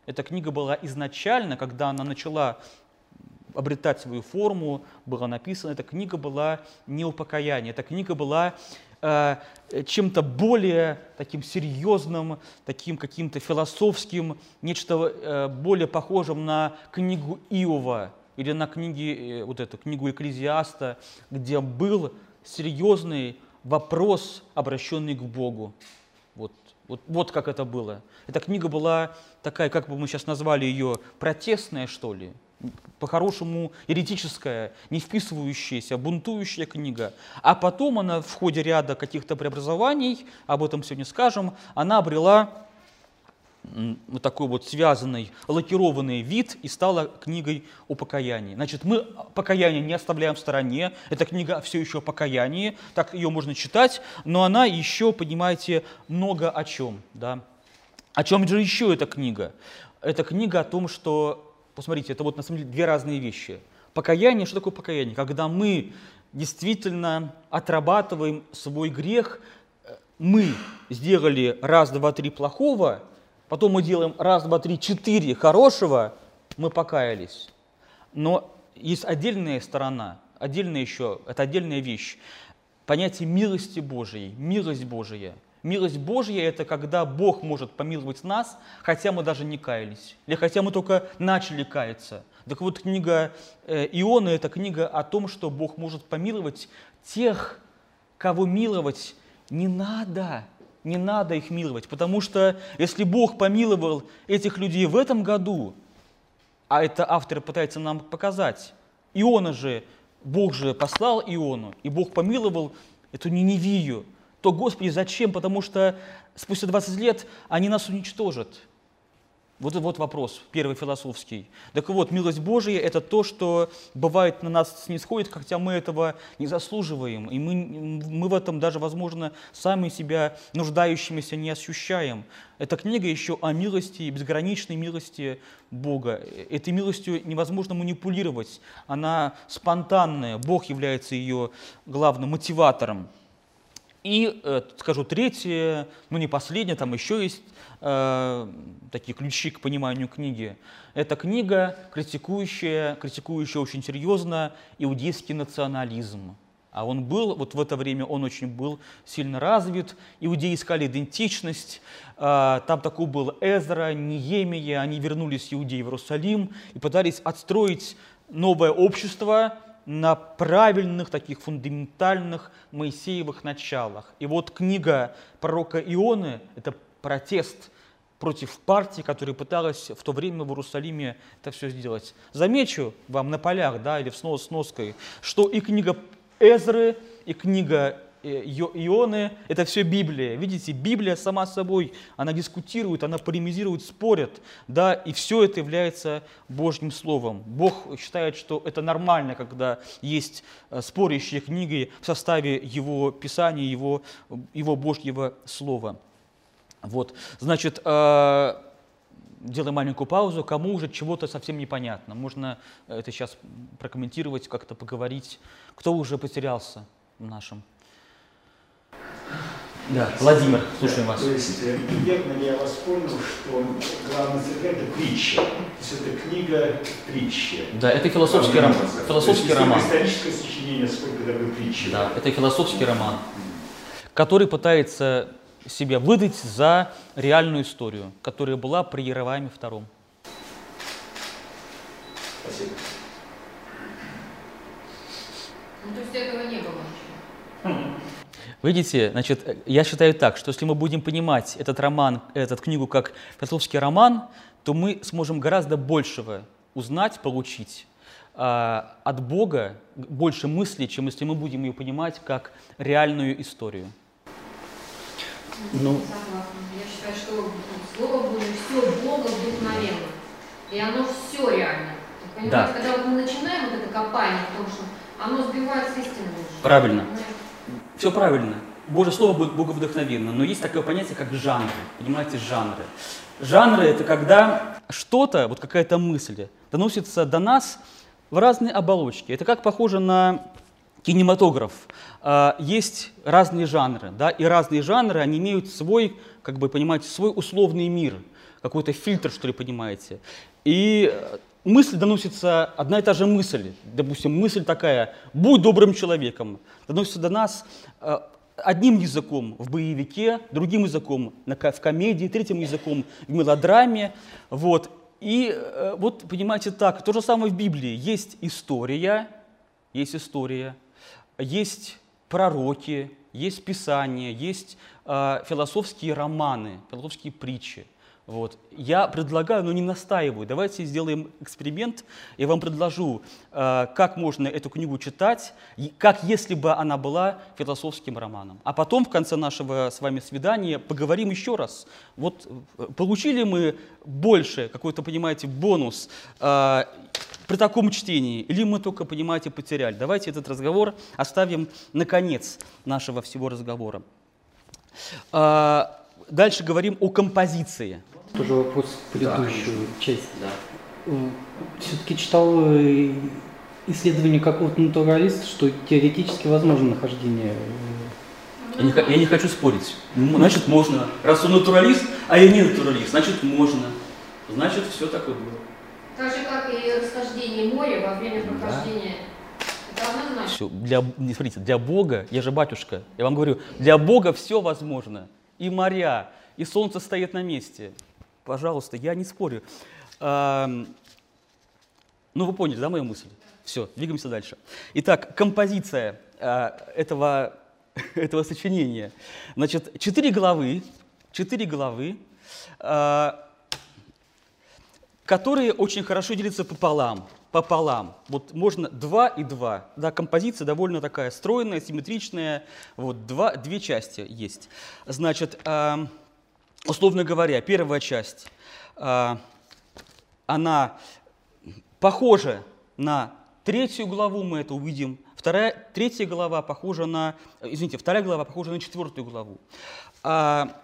Эта книга была изначально, когда она начала обретать свою форму, была написана, эта книга была не о покаянии, эта книга была э, чем-то более таким серьезным, таким каким-то философским, нечто э, более похожим на книгу Иова или на книги, э, вот эту книгу Экклезиаста, где был серьезный вопрос, обращенный к Богу. Вот, вот, вот как это было. Эта книга была такая, как бы мы сейчас назвали ее, протестная, что ли, по-хорошему еретическая, не вписывающаяся, бунтующая книга. А потом она в ходе ряда каких-то преобразований, об этом сегодня скажем, она обрела вот такой вот связанный, лакированный вид и стала книгой о покаянии. Значит, мы покаяние не оставляем в стороне, эта книга все еще о покаянии, так ее можно читать, но она еще, понимаете, много о чем. Да? О чем же еще эта книга? Это книга о том, что Посмотрите, это вот на самом деле две разные вещи. Покаяние, что такое покаяние? Когда мы действительно отрабатываем свой грех, мы сделали раз, два, три плохого, потом мы делаем раз, два, три, четыре хорошего, мы покаялись. Но есть отдельная сторона, отдельная еще, это отдельная вещь, понятие милости Божией, милость Божия – Милость Божья – это когда Бог может помиловать нас, хотя мы даже не каялись, или хотя мы только начали каяться. Так вот, книга э, Иона – это книга о том, что Бог может помиловать тех, кого миловать не надо, не надо их миловать, потому что если Бог помиловал этих людей в этом году, а это автор пытается нам показать, Иона же, Бог же послал Иону, и Бог помиловал эту Ниневию – то, Господи, зачем? Потому что спустя 20 лет они нас уничтожат. Вот вот вопрос, первый философский. Так вот, милость Божия – это то, что бывает на нас снисходит, хотя мы этого не заслуживаем. И мы, мы в этом даже, возможно, сами себя нуждающимися не ощущаем. Эта книга еще о милости, безграничной милости Бога. Этой милостью невозможно манипулировать. Она спонтанная. Бог является ее главным мотиватором. И, э, скажу, третье, ну не последнее, там еще есть э, такие ключи к пониманию книги. Это книга, критикующая, критикующая очень серьезно иудейский национализм. А он был, вот в это время он очень был сильно развит, иудеи искали идентичность, э, там такой был Эзра, Ниемия, они вернулись, иудеи, в Иерусалим, и пытались отстроить новое общество, на правильных таких фундаментальных Моисеевых началах. И вот книга пророка Ионы – это протест против партии, которая пыталась в то время в Иерусалиме это все сделать. Замечу вам на полях, да, или в сноской, что и книга Эзры, и книга ионы – это все Библия. Видите, Библия сама собой, она дискутирует, она полемизирует, спорит, да, и все это является Божьим Словом. Бог считает, что это нормально, когда есть э, спорящие книги в составе Его Писания, Его, его Божьего Слова. Вот, значит, э, делаем маленькую паузу, кому уже чего-то совсем непонятно. Можно это сейчас прокомментировать, как-то поговорить. Кто уже потерялся в нашем да, Владимир, слушаем вас. То есть, верно ли я вас понял, что главный царь это притча? То есть это книга притча. Да, это философский, ром... философский роман. историческое сочинение, сколько такой притчи. Да, это философский роман, который пытается себя выдать за реальную историю, которая была при Яроваме II. Спасибо. Ну, то есть этого не было ничего. Видите, значит, я считаю так, что если мы будем понимать этот роман, эту книгу как философский роман, то мы сможем гораздо большего узнать, получить а, от Бога, больше мыслей, чем если мы будем ее понимать как реальную историю. Ну. Я считаю, что Слово Божье все Бога вдохновенно. И оно все реально. Понимаете, Да. когда вот мы начинаем вот это копание в том, что оно сбивает с истины. Правильно. Понимаете? Все правильно. Божье Слово будет боговдохновенно, но есть такое понятие, как жанры. Понимаете, жанры. Жанры – это когда что-то, вот какая-то мысль, доносится до нас в разные оболочки. Это как похоже на кинематограф. А, Есть разные жанры, да, и разные жанры, они имеют свой, как бы, понимаете, свой условный мир, какой-то фильтр, что ли, понимаете. И мысль доносится, одна и та же мысль, допустим, мысль такая, будь добрым человеком, доносится до нас э, одним языком в боевике, другим языком в комедии, третьим языком в мелодраме, вот. И э, вот, понимаете, так, то же самое в Библии. Есть история, есть история, есть пророки, есть писания, есть э, философские романы, философские притчи. Вот. Я предлагаю, но не настаиваю. Давайте сделаем эксперимент. Я вам предложу, э, как можно эту книгу читать, как если бы она была философским романом. А потом в конце нашего с вами свидания поговорим еще раз. Вот э, получили мы больше, какой-то, понимаете, бонус э, при таком чтении, или мы только, понимаете, потеряли. Давайте этот разговор оставим на конец нашего всего разговора. Дальше говорим о композиции. Тоже вопрос в Да, предыдущую часть. Да. Все-таки читал э, исследование какого-то натуралиста, что теоретически возможно нахождение. э, Я не, я не хочу спорить. Значит, можно. Раз он натуралист, а я не натуралист, значит, можно. Значит, все так и было. Так же, как и расхождение моря во время прохождения. Это однозначно. Все, для, не, смотрите, для Бога, я же батюшка, я вам говорю, для Бога все возможно. И моря, и солнце стоит на месте. Пожалуйста, я не спорю. Ам, ну, вы поняли, да, мою мысль? Все, двигаемся дальше. Итак, композиция а, этого, этого сочинения. Значит, четыре главы, четыре главы, а, которые очень хорошо делятся пополам. Пополам. Вот можно два и два. Да, композиция довольно такая стройная, симметричная. Вот два, две части есть. Значит, а, условно говоря, первая часть, а, она похожа на третью главу, мы это увидим. Вторая, третья глава похожа на, извините, вторая глава похожа на четвертую главу. А,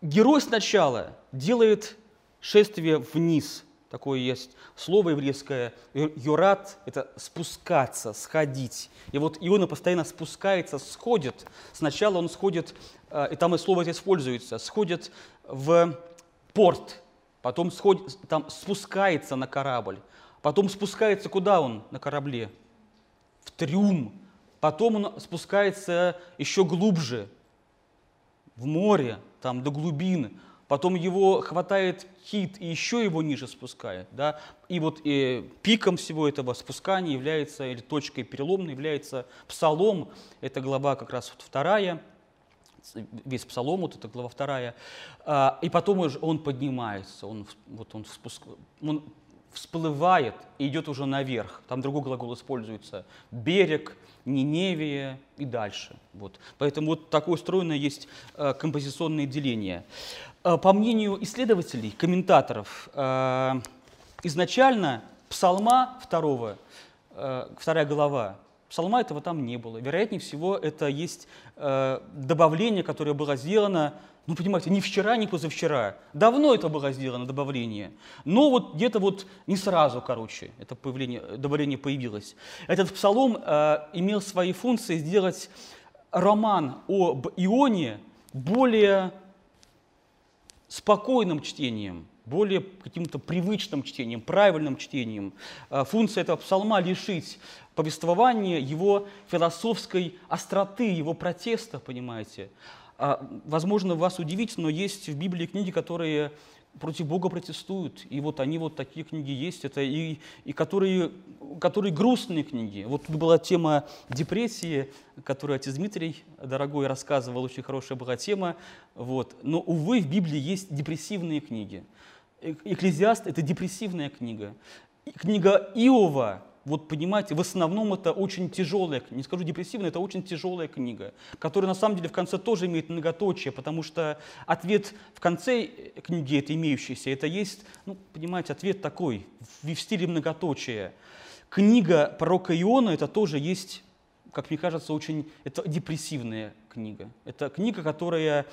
герой сначала делает шествие вниз. Такое есть слово еврейское. Юрат – это спускаться, сходить. И вот Иона постоянно спускается, сходит. Сначала он сходит, э, и там и слово это используется, сходит в порт, потом сходит, там спускается на корабль, потом спускается куда он на корабле? В трюм. Потом он спускается еще глубже, в море, там до глубины. Потом его хватает кит и еще его ниже спускает. Да? И вот э, пиком всего этого спускания является, или точкой переломной является псалом. Это глава как раз вот вторая, весь псалом, вот это глава вторая. А, и потом уже он поднимается, он, вот он, спуск... он всплывает и идет уже наверх. Там другой глагол используется. Берег, Ниневия и дальше. Вот. Поэтому вот такое устроено есть э, композиционное деление. Э, по мнению исследователей, комментаторов, э, изначально псалма второго, вторая глава, псалма этого там не было. Вероятнее всего, это есть добавление, которое было сделано, ну, понимаете, не вчера, не позавчера. Давно это было сделано, добавление. Но вот где-то вот не сразу, короче, это появление, добавление появилось. Этот псалом э, имел свои функции сделать роман об Ионе более спокойным чтением, более каким-то привычным чтением, правильным чтением. А, Функция этого псалма лишить повествования его философской остроты, его протеста, понимаете. А, Возможно, вас удивить, но есть в Библии книги, которые против Бога протестуют. И вот они вот такие книги есть, это и, и которые, которые грустные книги. Вот тут была тема депрессии, которую отец Дмитрий, дорогой, рассказывал, очень хорошая была тема. Вот. Но, увы, в Библии есть депрессивные книги. Экклезиаст – это депрессивная книга. Книга Иова вот понимаете, в основном это очень тяжелая, не скажу депрессивная, это очень тяжелая книга, которая на самом деле в конце тоже имеет многоточие, потому что ответ в конце книги, это имеющийся, это есть, ну, понимаете, ответ такой, в, в стиле многоточия. Книга пророка Иона, это тоже есть, как мне кажется, очень, это депрессивная книга. Это книга, которая,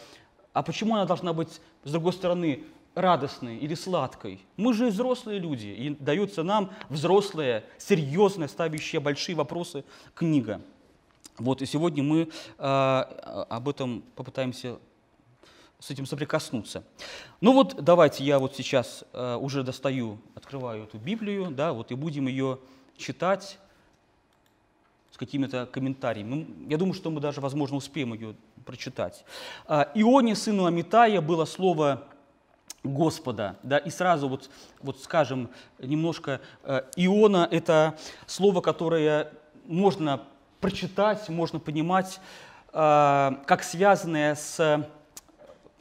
а почему она должна быть, с другой стороны, радостной или сладкой. Мы же взрослые люди, и дается нам взрослая, серьезная, ставящая большие вопросы книга. Вот, и сегодня мы э, об этом попытаемся с этим соприкоснуться. Ну вот, давайте я вот сейчас э, уже достаю, открываю эту Библию, да, вот и будем ее читать с какими-то комментариями. Я думаю, что мы даже, возможно, успеем ее прочитать. Ионе, сыну Амитая, было слово Господа. Да? И сразу вот, вот скажем немножко, э, Иона – это слово, которое можно прочитать, можно понимать, э, как связанное с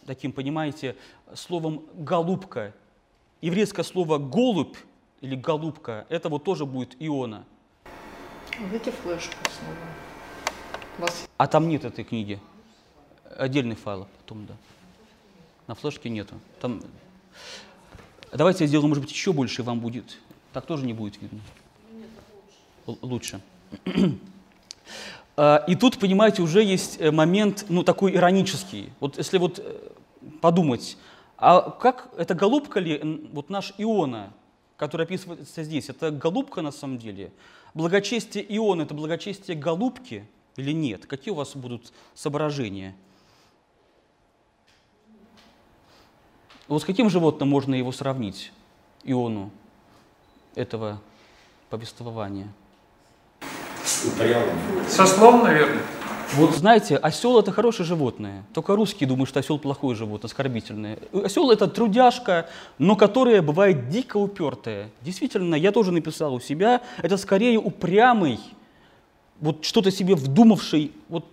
таким, понимаете, словом «голубка». Еврейское слово «голубь» или «голубка» – это вот тоже будет Иона. Дайте флешку снова. Вас... А там нет этой книги. Отдельный файл потом, да. На флешке нету. Там... Давайте я сделаю, может быть, еще больше, и вам будет. Так тоже не будет видно. Л- лучше. А, и тут, понимаете, уже есть э, момент, ну, такой иронический. Вот если вот э, подумать, а как, это голубка ли, вот наш Иона, который описывается здесь, это голубка на самом деле? Благочестие Иона – это благочестие голубки или нет? Какие у вас будут соображения? Вот с каким животным можно его сравнить, Иону, этого повествования? Со слом, наверное. Вот знаете, осел это хорошее животное. Только русские думают, что осел плохое животное, оскорбительное. Осел это трудяжка, но которая бывает дико упертая. Действительно, я тоже написал у себя, это скорее упрямый, вот что-то себе вдумавший, вот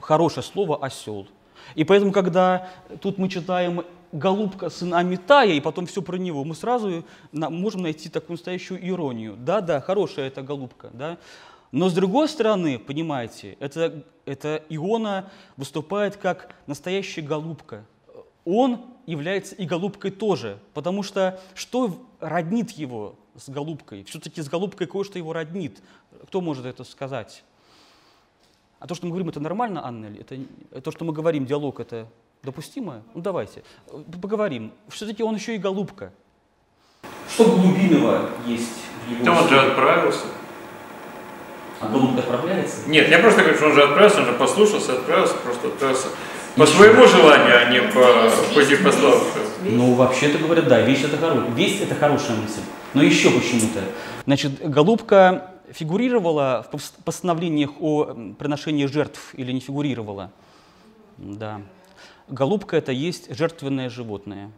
хорошее слово осел. И поэтому, когда тут мы читаем голубка сын Амитая, и потом все про него, мы сразу можем найти такую настоящую иронию. Да-да, хорошая эта голубка, да. Но с другой стороны, понимаете, это, это Иона выступает как настоящая голубка. Он является и голубкой тоже, потому что что роднит его с голубкой? Все-таки с голубкой кое-что его роднит. Кто может это сказать? А то, что мы говорим, это нормально, Анна? Это, то, что мы говорим, диалог, это Допустимо? Ну давайте, поговорим. Все-таки он еще и голубка. Что глубинного есть в его... Да он же отправился. А голубка отправляется? Нет, я просто говорю, что он же отправился, он же послушался, отправился, просто отправился по своему желанию, а не по пути пославшего. Ну, вообще-то говорят, да, вещь это хорошая. Весть это хорошая мысль. Но еще почему-то. Значит, голубка фигурировала в постановлениях о приношении жертв или не фигурировала? Да. Голубка – это есть жертвенное животное.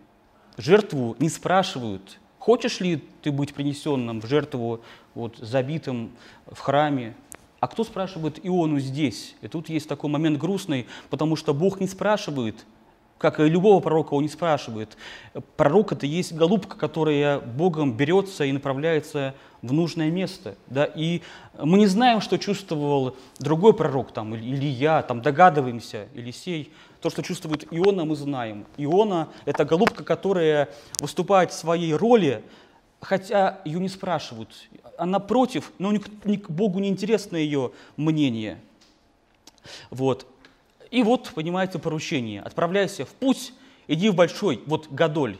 Жертву не спрашивают, хочешь ли ты быть принесенным в жертву, вот, забитым в храме. А кто спрашивает Иону здесь? И тут есть такой момент грустный, потому что Бог не спрашивает, как и любого пророка, он не спрашивает. Пророк – это есть голубка, которая Богом берется и направляется в нужное место. Да? И мы не знаем, что чувствовал другой пророк, там, или я, там, догадываемся, Елисей – то, что чувствует Иона, мы знаем. Иона – это голубка, которая выступает в своей роли, хотя ее не спрашивают. Она против, но Богу не интересно ее мнение. Вот. И вот, понимаете, поручение. Отправляйся в путь, иди в большой, вот Гадоль,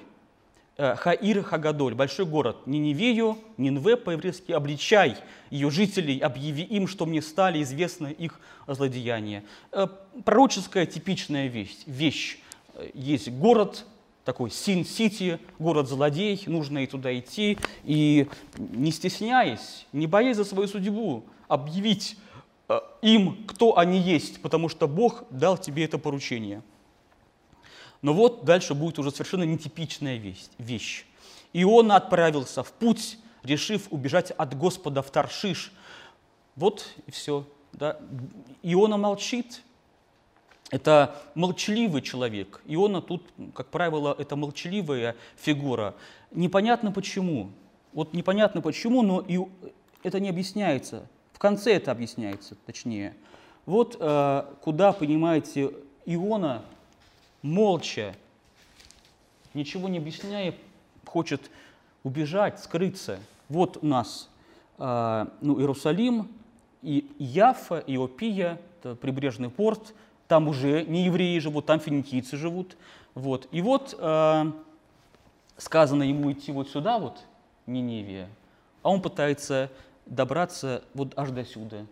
Хаир Хагадоль, большой город, Ниневею, Нинве по-еврейски, обличай ее жителей, объяви им, что мне стали известны их злодеяния. Э, пророческая типичная вещь. вещь. Э, есть город, такой Син-Сити, город-злодей, нужно и туда идти, и не стесняясь, не боясь за свою судьбу, объявить им, кто они есть, потому что Бог дал тебе это поручение. Но вот дальше будет уже совершенно нетипичная вещь. вещь. Иона отправился в путь, решив убежать от Господа в Таршиш. Вот и все. Да. Иона молчит. Это молчаливый человек. Иона тут, как правило, это молчаливая фигура. Непонятно почему. Вот непонятно почему, но и это не объясняется. В конце это объясняется, точнее. Вот э, куда, понимаете, Иона молча, ничего не объясняя, хочет убежать, скрыться. Вот у нас э, ну, Иерусалим, и Яфа, Иопия, это прибрежный порт, там уже не евреи живут, там финикийцы живут. Вот. И вот э, сказано ему идти вот сюда, вот, Ниневия, а он пытается добраться вот аж до сюда,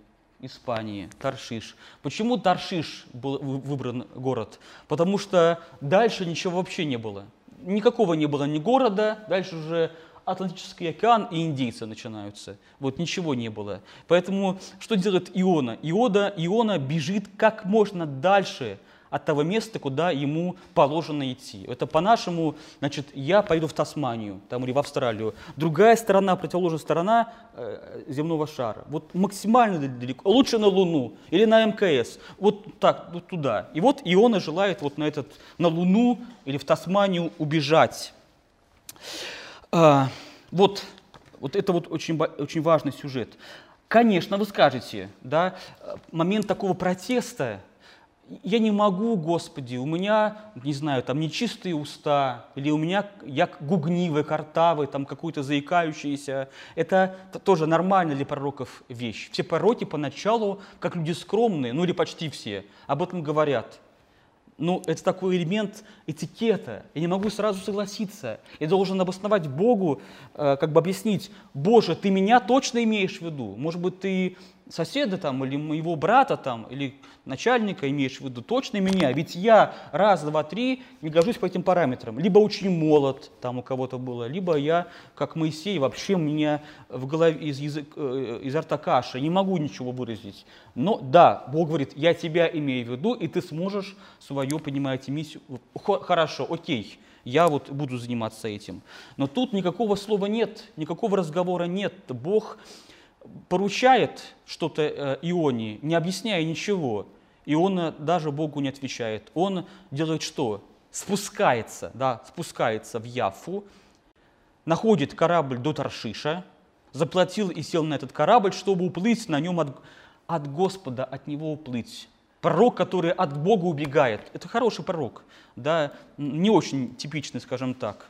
Испании, Таршиш. Почему Таршиш был выбран город? Потому что дальше ничего вообще не было. Никакого не было ни города, дальше уже Атлантический океан и индейцы начинаются. Вот ничего не было. Поэтому что делает Иона? Иода, Иона бежит как можно дальше от того места, куда ему положено идти. Это по-нашему, значит, я пойду в Тасманию там, или в Австралию. Другая сторона, противоположная сторона э, земного шара. Вот максимально далеко. Лучше на Луну или на МКС. Вот так, вот туда. И вот Иона желает вот на, этот, на Луну или в Тасманию убежать. А, вот, вот это вот очень, очень важный сюжет. Конечно, вы скажете, да, момент такого протеста, я не могу, Господи, у меня, не знаю, там нечистые уста, или у меня я гугнивый, картавый, там какой-то заикающийся. Это тоже нормально для пророков вещь. Все пророки поначалу, как люди скромные, ну или почти все, об этом говорят ну, это такой элемент этикета. Я не могу сразу согласиться. Я должен обосновать Богу, э, как бы объяснить, Боже, ты меня точно имеешь в виду? Может быть, ты соседа там, или моего брата там, или начальника имеешь в виду, точно меня, ведь я раз, два, три не гожусь по этим параметрам. Либо очень молод, там у кого-то было, либо я, как Моисей, вообще у меня в голове из, язык, э, из рта каша, не могу ничего выразить. Но да, Бог говорит, я тебя имею в виду, и ты сможешь свою, понимаете, миссию. Хорошо, окей, я вот буду заниматься этим. Но тут никакого слова нет, никакого разговора нет. Бог поручает что-то э, Ионе, не объясняя ничего, и он даже Богу не отвечает. Он делает что? Спускается, да, спускается в Яфу, находит корабль до Таршиша, заплатил и сел на этот корабль, чтобы уплыть на нем от, от Господа, от Него уплыть. Пророк, который от Бога убегает. Это хороший пророк, да, не очень типичный, скажем так.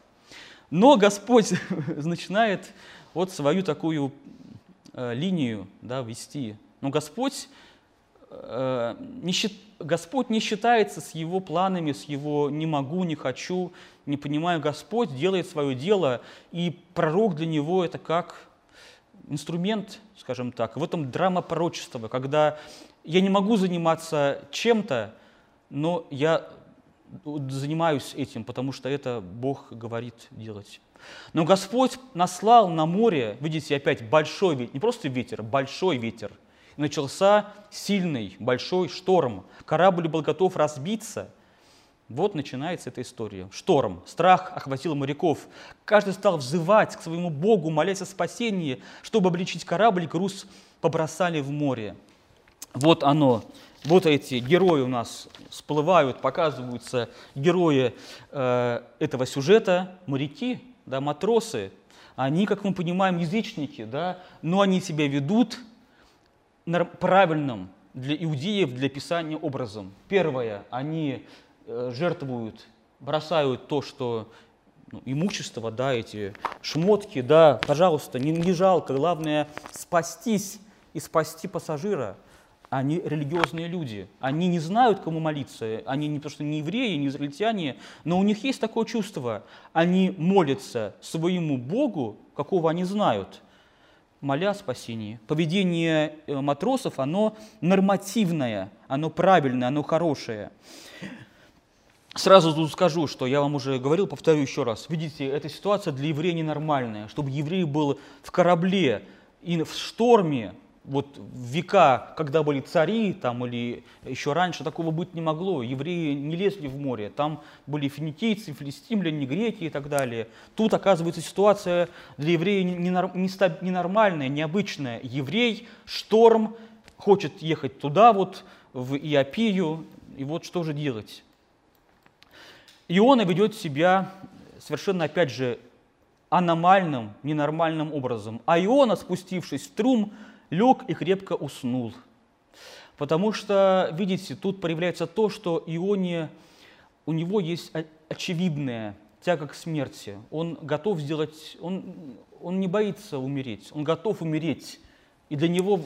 Но Господь начинает вот свою такую Э, линию да, вести. Но Господь, э, не, Господь не считается с Его планами, с Его «не могу», «не хочу», «не понимаю». Господь делает свое дело, и пророк для Него это как инструмент, скажем так. В этом драма пророчества, когда я не могу заниматься чем-то, но я занимаюсь этим, потому что это Бог говорит делать. Но Господь наслал на море, видите, опять большой ветер, не просто ветер, большой ветер. И начался сильный, большой шторм. Корабль был готов разбиться. Вот начинается эта история. Шторм, страх охватил моряков. Каждый стал взывать к своему Богу, молясь о спасении, чтобы обличить корабль, груз побросали в море. Вот оно, вот эти герои у нас всплывают, показываются герои э, этого сюжета, моряки, да, матросы, они, как мы понимаем, язычники, да, но они себя ведут правильным для иудеев, для Писания образом. Первое, они э, жертвуют, бросают то, что ну, имущество, да, эти шмотки, да, пожалуйста, не, не жалко, главное спастись и спасти пассажира – они религиозные люди. Они не знают, кому молиться. Они не то, что не евреи, не израильтяне, но у них есть такое чувство. Они молятся своему Богу, какого они знают, моля о спасении. Поведение э, матросов, оно нормативное, оно правильное, оно хорошее. Сразу тут скажу, что я вам уже говорил, повторю еще раз. Видите, эта ситуация для еврея ненормальная. Чтобы еврей был в корабле и в шторме, вот века, когда были цари там, или еще раньше, такого быть не могло. Евреи не лезли в море. Там были финикийцы, филистимляне, греки и так далее. Тут, оказывается, ситуация для еврея ненормальная, необычная. Еврей, шторм, хочет ехать туда, вот, в Иопию, и вот что же делать? Иона ведет себя совершенно, опять же, аномальным, ненормальным образом. А Иона, спустившись в трум, лег и крепко уснул. Потому что, видите, тут проявляется то, что Ионе, у него есть очевидная тяга к смерти. Он готов сделать, он, он не боится умереть, он готов умереть. И для него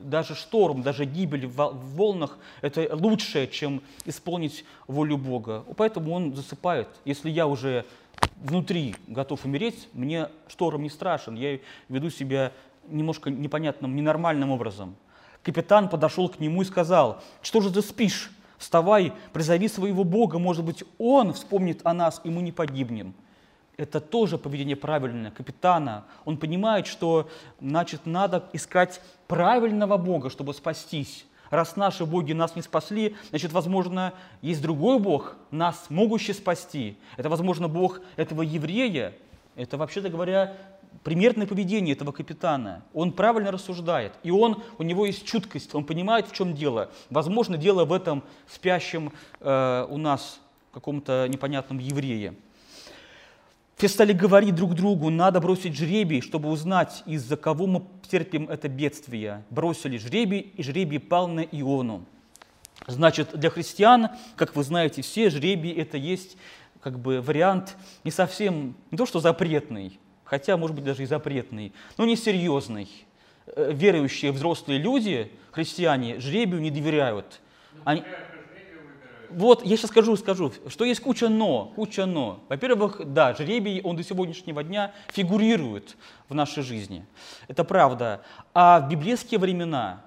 даже шторм, даже гибель в волнах – это лучшее, чем исполнить волю Бога. Поэтому он засыпает. Если я уже внутри готов умереть, мне шторм не страшен, я веду себя немножко непонятным, ненормальным образом. Капитан подошел к нему и сказал, что же ты спишь? Вставай, призови своего Бога, может быть, Он вспомнит о нас, и мы не погибнем. Это тоже поведение правильное капитана. Он понимает, что значит, надо искать правильного Бога, чтобы спастись. Раз наши боги нас не спасли, значит, возможно, есть другой Бог, нас могущий спасти. Это, возможно, Бог этого еврея. Это, вообще-то говоря, примерное поведение этого капитана. Он правильно рассуждает, и он, у него есть чуткость, он понимает, в чем дело. Возможно, дело в этом спящем э, у нас каком-то непонятном еврее. Все стали говорить друг другу, надо бросить жребий, чтобы узнать, из-за кого мы терпим это бедствие. Бросили жребий, и жребий пал на Иону. Значит, для христиан, как вы знаете все, жребий это есть как бы вариант не совсем, не то что запретный, хотя, может быть, даже и запретный, но несерьезный. Э, верующие взрослые люди, христиане, жребию не доверяют. Они... Вот, я сейчас скажу, скажу, что есть куча «но», куча «но». Во-первых, да, жребий, он до сегодняшнего дня фигурирует в нашей жизни. Это правда. А в библейские времена,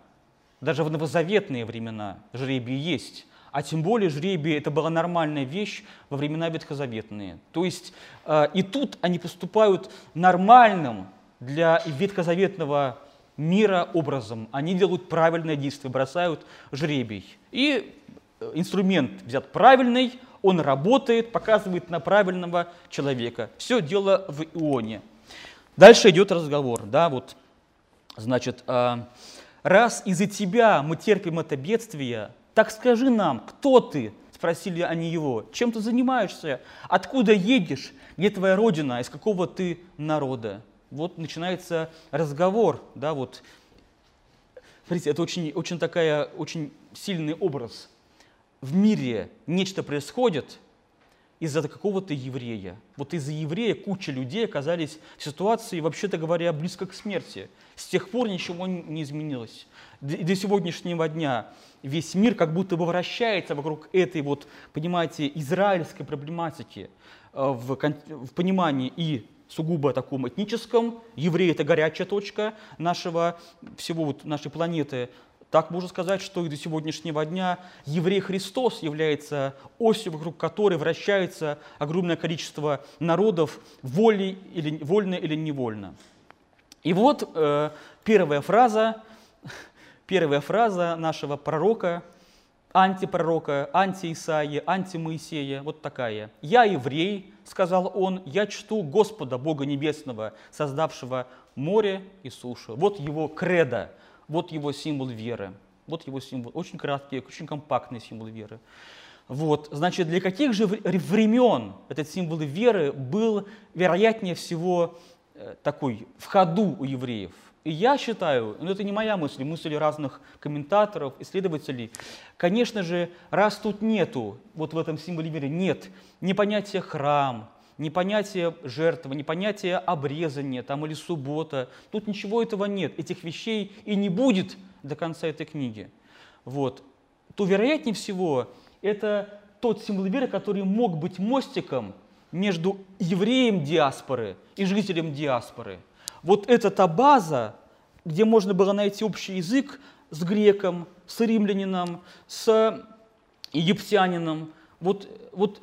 даже в новозаветные времена жребий есть. А тем более жребий – это была нормальная вещь во времена ветхозаветные. То есть э, и тут они поступают нормальным для ветхозаветного мира образом. Они делают правильное действие, бросают жребий. И э, инструмент взят правильный, он работает, показывает на правильного человека. Все дело в ионе. Дальше идет разговор. Да, вот, значит, э, раз из-за тебя мы терпим это бедствие, так скажи нам, кто ты? Спросили они его. Чем ты занимаешься? Откуда едешь? Где твоя родина? Из какого ты народа? Вот начинается разговор, да, вот. Смотрите, это очень, очень такая, очень сильный образ. В мире нечто происходит, из-за какого-то еврея. Вот из-за еврея куча людей оказались в ситуации, вообще-то говоря, близко к смерти. С тех пор ничего не изменилось. До сегодняшнего дня весь мир как будто бы вращается вокруг этой вот, понимаете, израильской проблематики э, в, в понимании и сугубо таком этническом. Евреи – это горячая точка нашего, всего вот нашей планеты. Так можно сказать, что и до сегодняшнего дня еврей Христос является осью, вокруг которой вращается огромное количество народов, волей или, вольно или невольно. И вот э, первая фраза, первая фраза нашего пророка, антипророка, антиисаия, антимоисея, вот такая. «Я еврей, — сказал он, — я чту Господа, Бога Небесного, создавшего море и сушу». Вот его кредо – вот его символ веры. Вот его символ. Очень краткий, очень компактный символ веры. Вот, значит, для каких же времен этот символ веры был, вероятнее всего, э, такой в ходу у евреев? И я считаю, но это не моя мысль, мысль разных комментаторов, исследователей, конечно же, раз тут нету, вот в этом символе веры нет ни понятия храм, ни понятие жертвы, ни понятие обрезания там, или суббота. Тут ничего этого нет, этих вещей и не будет до конца этой книги. Вот. То вероятнее всего это тот символ веры, который мог быть мостиком между евреем диаспоры и жителем диаспоры. Вот это та база, где можно было найти общий язык с греком, с римлянином, с египтянином, вот, вот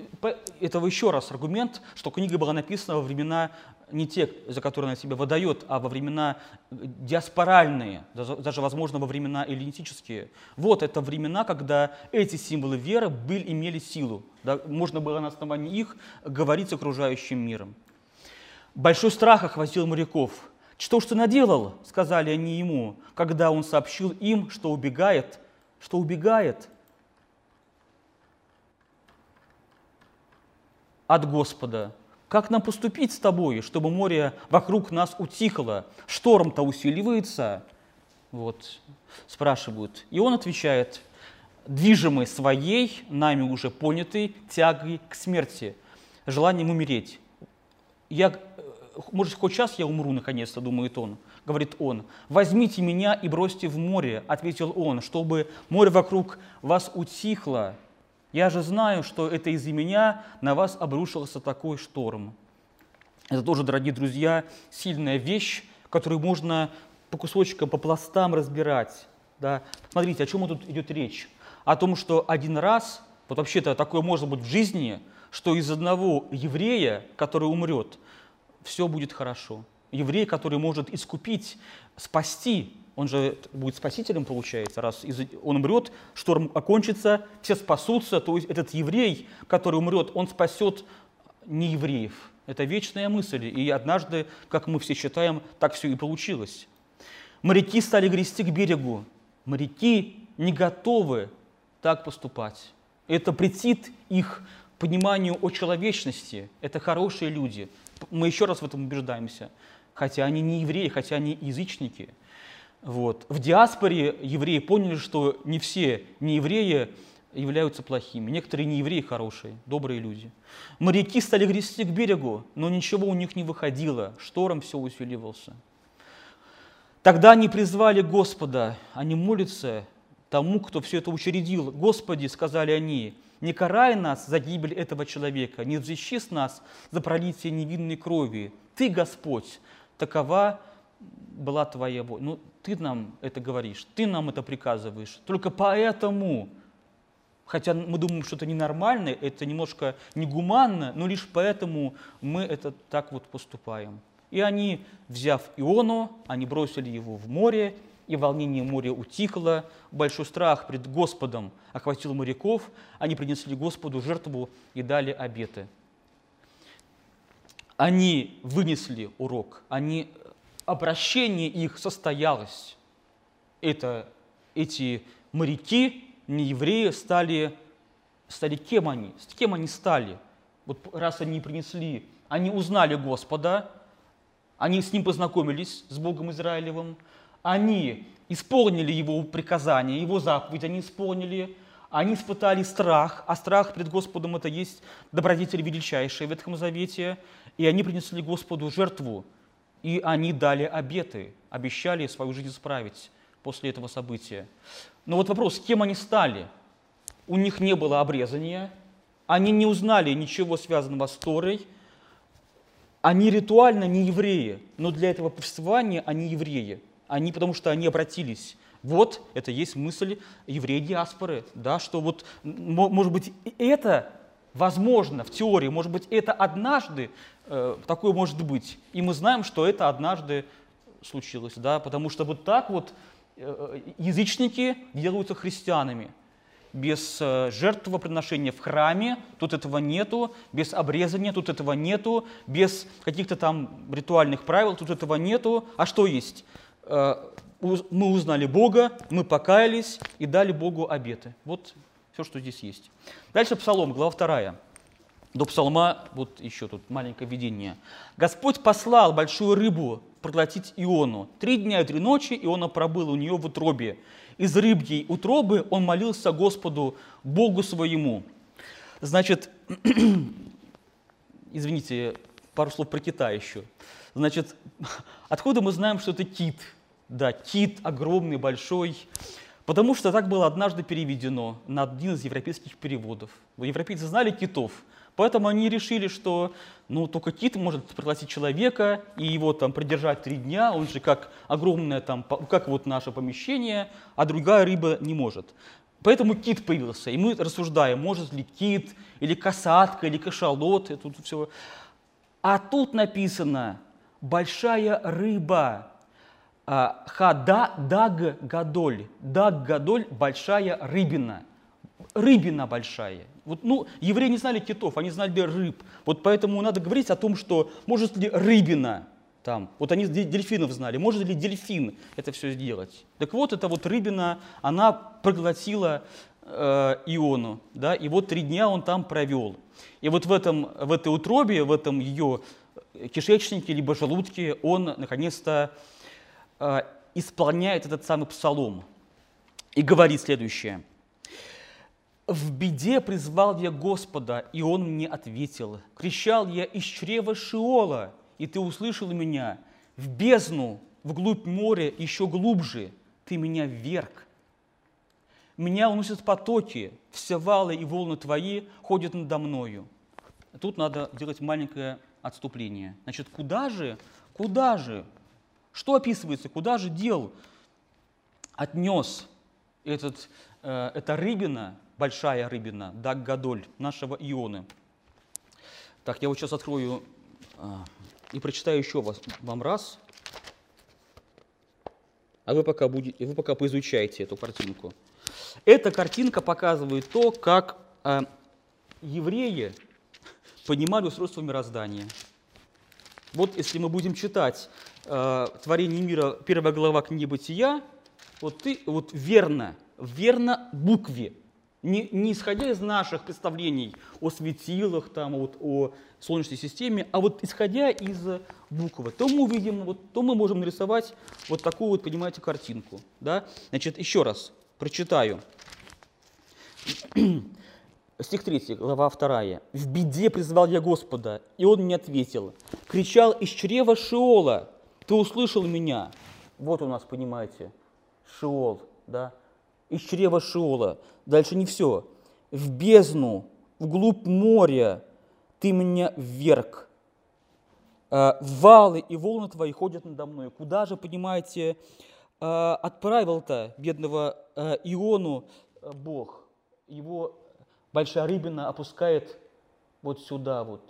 это еще раз аргумент, что книга была написана во времена не те, за которые она себя выдает, а во времена э, диаспоральные, даже, возможно, во времена эллинистические. Вот это времена, когда эти символы веры были, имели силу. Да, можно было на основании их говорить с окружающим миром. Большой страх охватил моряков. «Что ж ты наделал?» – сказали они ему, когда он сообщил им, что убегает, что убегает от Господа. Как нам поступить с тобой, чтобы море вокруг нас утихло? Шторм-то усиливается. Вот, спрашивают. И он отвечает, движимый своей, нами уже понятой, тягой к смерти, желанием умереть. Я, может, хоть сейчас я умру, наконец-то, думает он. Говорит он, возьмите меня и бросьте в море, ответил он, чтобы море вокруг вас утихло, я же знаю, что это из-за меня на вас обрушился такой шторм. Это тоже, дорогие друзья, сильная вещь, которую можно по кусочкам, по пластам разбирать. Да? Смотрите, о чем тут идет речь? О том, что один раз, вот вообще-то такое может быть в жизни, что из одного еврея, который умрет, все будет хорошо. Еврей, который может искупить, спасти он же будет спасителем, получается, раз он умрет, шторм окончится, все спасутся, то есть этот еврей, который умрет, он спасет не евреев. Это вечная мысль, и однажды, как мы все считаем, так все и получилось. Моряки стали грести к берегу. Моряки не готовы так поступать. Это претит их пониманию о человечности. Это хорошие люди. Мы еще раз в этом убеждаемся. Хотя они не евреи, хотя они язычники – вот. В диаспоре евреи поняли, что не все неевреи являются плохими. Некоторые неевреи хорошие, добрые люди. Моряки стали грести к берегу, но ничего у них не выходило, шторм все усиливался. Тогда они призвали Господа, они молятся тому, кто все это учредил. «Господи», — сказали они, — «не карай нас за гибель этого человека, не защищи нас за пролитие невинной крови. Ты, Господь, такова была твоя воля. Ну, ты нам это говоришь, ты нам это приказываешь. Только поэтому, хотя мы думаем, что это ненормально, это немножко негуманно, но лишь поэтому мы это так вот поступаем. И они, взяв Иону, они бросили его в море, и волнение моря утихло, большой страх пред Господом охватил моряков, они принесли Господу жертву и дали обеты. Они вынесли урок, они обращение их состоялось. Это эти моряки, не евреи, стали, стали кем они? С кем они стали? Вот раз они принесли, они узнали Господа, они с Ним познакомились, с Богом Израилевым, они исполнили Его приказания, Его заповедь они исполнили, они испытали страх, а страх пред Господом это есть добродетель величайшая в Ветхом Завете, и они принесли Господу жертву, и они дали обеты, обещали свою жизнь исправить после этого события. Но вот вопрос, кем они стали? У них не было обрезания, они не узнали ничего связанного с Торой, они ритуально не евреи, но для этого повествования они евреи. Они, потому что они обратились. Вот это есть мысль евреи диаспоры, да, что вот, может быть, это возможно в теории, может быть, это однажды Э, такое может быть. И мы знаем, что это однажды случилось, да, потому что вот так вот э, язычники делаются христианами. Без э, жертвоприношения в храме тут этого нету, без обрезания тут этого нету, без каких-то там ритуальных правил тут этого нету. А что есть? Мы узнали Бога, мы покаялись и дали Богу обеты. Вот все, что здесь есть. Дальше Псалом, глава 2. До псалма, вот еще тут маленькое видение. Господь послал большую рыбу проглотить Иону. Три дня и три ночи Иона пробыл у нее в утробе. Из рыбьей утробы он молился Господу, Богу своему. Значит, извините, пару слов про кита еще. Значит, откуда мы знаем, что это кит? Да, кит огромный, большой. Потому что так было однажды переведено на один из европейских переводов. Европейцы знали китов – Поэтому они решили, что ну, только кит может пригласить человека и его там продержать три дня, он же как огромное там, как вот наше помещение, а другая рыба не может. Поэтому кит появился, и мы рассуждаем, может ли кит, или касатка, или кашалот, и тут все. А тут написано большая рыба. А, Хада даг гадоль. Даг гадоль – большая рыбина. Рыбина большая. Вот, ну, евреи не знали китов, они знали рыб. Вот поэтому надо говорить о том, что может ли рыбина там, вот они дельфинов знали, может ли дельфин это все сделать. Так вот, эта вот рыбина, она проглотила э, Иону, да, и вот три дня он там провел. И вот в, этом, в этой утробе, в этом ее кишечнике, либо желудке, он наконец-то исполняет этот самый псалом и говорит следующее. «В беде призвал я Господа, и Он мне ответил. Кричал я из чрева Шиола, и Ты услышал меня. В бездну, вглубь моря, еще глубже, Ты меня вверг. Меня уносят потоки, все валы и волны Твои ходят надо мною». Тут надо делать маленькое отступление. Значит, куда же, куда же, что описывается, куда же дел отнес этот, э, эта рыбина, большая рыбина, Даг Гадоль, нашего Ионы. Так, я вот сейчас открою э, и прочитаю еще вас, вам раз, а вы пока, будете, вы пока поизучайте эту картинку. Эта картинка показывает то, как э, евреи понимали устройство мироздания. Вот если мы будем читать э, «Творение мира», первая глава книги «Бытия», вот ты вот верно, верно букве, не, не исходя из наших представлений о светилах, там, вот, о Солнечной системе, а вот исходя из буквы, то мы увидим, вот, то мы можем нарисовать вот такую вот, понимаете, картинку. Да? Значит, еще раз прочитаю. Стих 3, глава 2. «В беде призвал я Господа, и Он мне ответил. Кричал из чрева Шиола, ты услышал меня». Вот у нас, понимаете, Шиол, да? Из чрева Шиола. Дальше не все. «В бездну, вглубь моря ты меня вверг. Э, валы и волны твои ходят надо мной». Куда же, понимаете, э, отправил-то бедного э, Иону Бог? Его большая рыбина опускает вот сюда вот.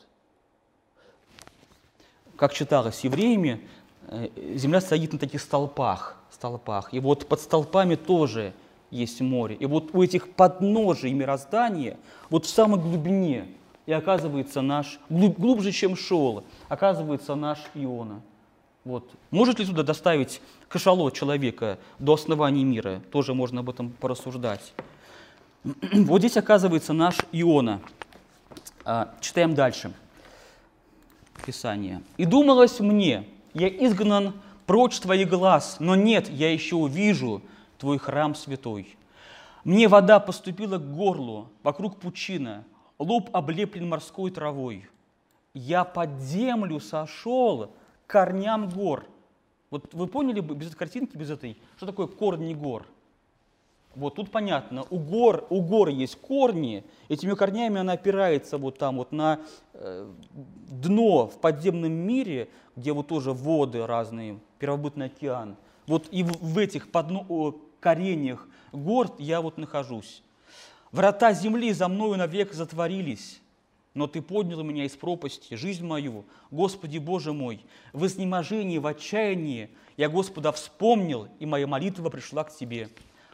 Как читалось с евреями, земля стоит на таких столпах, столпах. И вот под столпами тоже есть море. И вот у этих подножий мироздания, вот в самой глубине, и оказывается наш, глуб, глубже, чем Шола, оказывается наш Иона. Вот. Может ли туда доставить кашалот человека до основания мира? Тоже можно об этом порассуждать. Вот здесь оказывается наш Иона. А, читаем дальше. Писание. «И думалось мне, я изгнан прочь твоих глаз, но нет, я еще увижу твой храм святой. Мне вода поступила к горлу, вокруг пучина, лоб облеплен морской травой. Я под землю сошел корням гор». Вот вы поняли без этой картинки, без этой, что такое корни гор – вот тут понятно, у гор, у гор есть корни, этими корнями она опирается вот там вот на э, дно в подземном мире, где вот тоже воды разные, первобытный океан. Вот и в, в этих подно, кореньях гор я вот нахожусь. Врата земли за мною навек затворились, но Ты поднял меня из пропасти, жизнь мою, Господи Боже мой, в изнеможении, в отчаянии я Господа вспомнил, и моя молитва пришла к Тебе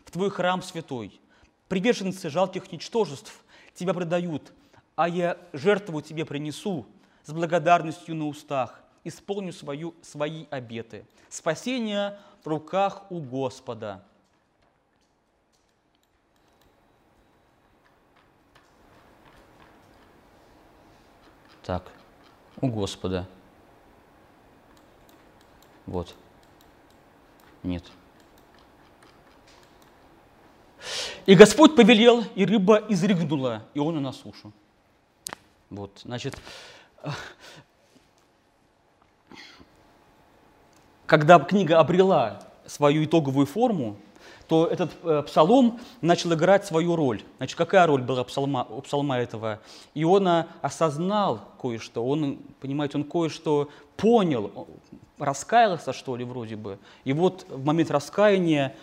в Твой храм святой. Приверженцы жалких ничтожеств Тебя предают, а я жертву Тебе принесу с благодарностью на устах, исполню свою, свои обеты. Спасение в руках у Господа. Так, у Господа. Вот. Нет. И Господь повелел, и рыба изрыгнула Иону на сушу. Вот, значит, когда книга обрела свою итоговую форму, то этот э, псалом начал играть свою роль. Значит, какая роль была псалма, у псалма этого? Иона осознал кое-что, он, понимаете, он кое-что понял, раскаялся, что ли, вроде бы. И вот в момент раскаяния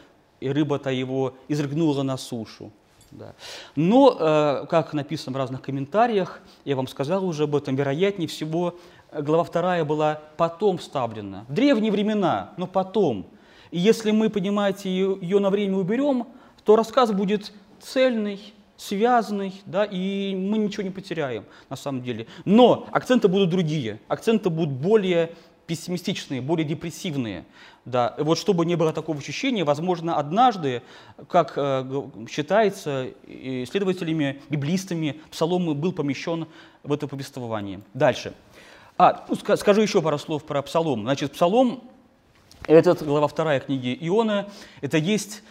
и рыба-то его изрыгнула на сушу. Да. Но, э, как написано в разных комментариях, я вам сказал уже об этом, вероятнее всего, глава 2 была потом вставлена. В древние времена, но потом. И если мы, понимаете, ее, на время уберем, то рассказ будет цельный, связанный, да, и мы ничего не потеряем на самом деле. Но акценты будут другие, акценты будут более пессимистичные, более депрессивные. Да. И вот чтобы не было такого ощущения, возможно, однажды, как э, считается исследователями, библистами, Псалом был помещен в это повествование. Дальше. А, ну, скажу еще пару слов про Псалом. Значит, Псалом, это глава вторая книги Иона, это есть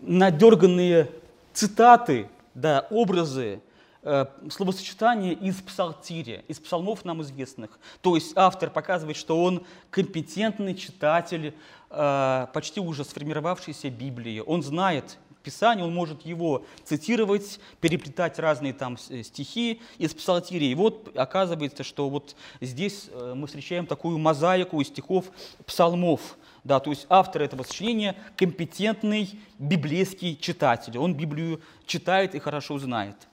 надерганные цитаты, да, образы, э, словосочетания из псалтиря, из псалмов нам известных. То есть автор показывает, что он компетентный читатель э, почти уже сформировавшейся Библии. Он знает Писание, он может его цитировать, переплетать разные там э, стихи из псалтиря. И вот оказывается, что вот здесь мы встречаем такую мозаику из стихов псалмов. Да, то есть автор этого сочинения – компетентный библейский читатель. Он Библию читает и хорошо знает.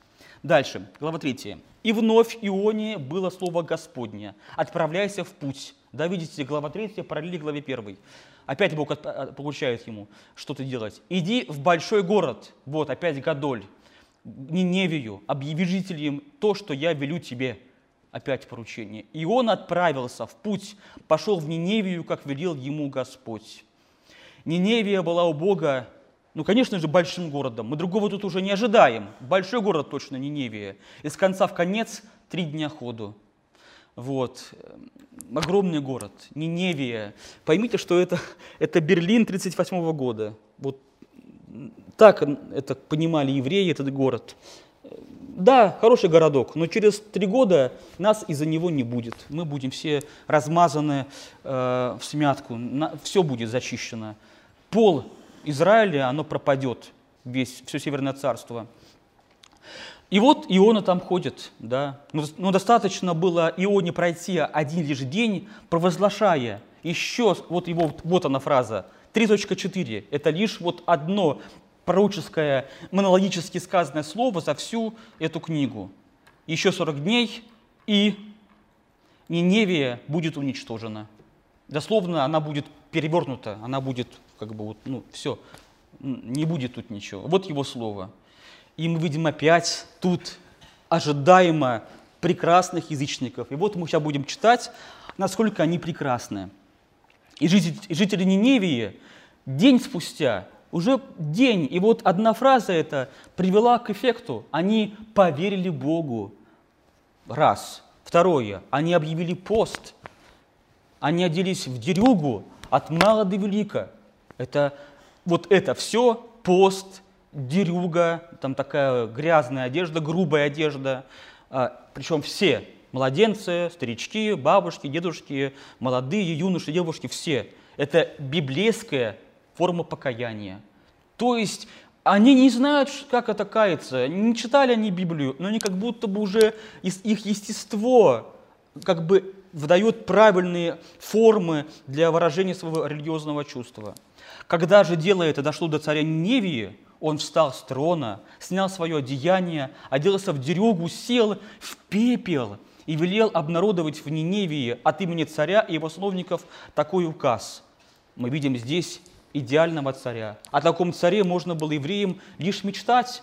Дальше, глава 3. «И вновь Ионе было слово Господне, отправляйся в путь». Да, видите, глава 3 параллели главе 1. Опять Бог получает ему что-то делать. «Иди в большой город». Вот, опять Гадоль. Ниневию, объяви жителям то, что я велю тебе опять поручение. И он отправился в путь, пошел в Ниневию, как велел ему Господь. Ниневия была у Бога, ну, конечно же, большим городом. Мы другого тут уже не ожидаем. Большой город точно Ниневия. Из конца в конец три дня ходу. Вот. Огромный город, Ниневия. Поймите, что это, это Берлин 1938 года. Вот так это понимали евреи, этот город. Да, хороший городок, но через три года нас из-за него не будет. Мы будем все размазаны э, в смятку, на, все будет зачищено. Пол Израиля, оно пропадет, весь, все Северное царство. И вот Иона там ходит, да. Но, но достаточно было Ионе пройти один лишь день, провозглашая еще, вот его, вот она фраза, 3.4, это лишь вот одно пророческое, монологически сказанное слово за всю эту книгу. Еще 40 дней, и Ниневия будет уничтожена. Дословно она будет перевернута, она будет как бы вот, ну, все, не будет тут ничего. Вот его слово. И мы видим опять тут ожидаемо прекрасных язычников. И вот мы сейчас будем читать, насколько они прекрасны. И жители, жители Ниневии день спустя уже день, и вот одна фраза эта привела к эффекту. Они поверили Богу. Раз. Второе. Они объявили пост. Они оделись в дерюгу от мала до велика. Это, вот это все пост, дерюга, там такая грязная одежда, грубая одежда. А, причем все, младенцы, старички, бабушки, дедушки, молодые, юноши, девушки, все. Это библейская форма покаяния. То есть они не знают, как это каяться, не читали они Библию, но они как будто бы уже их естество как бы выдает правильные формы для выражения своего религиозного чувства. Когда же дело это дошло до царя Невии, он встал с трона, снял свое одеяние, оделся в дерюгу, сел в пепел и велел обнародовать в Ниневии от имени царя и его словников такой указ. Мы видим здесь идеального царя. О таком царе можно было евреям лишь мечтать.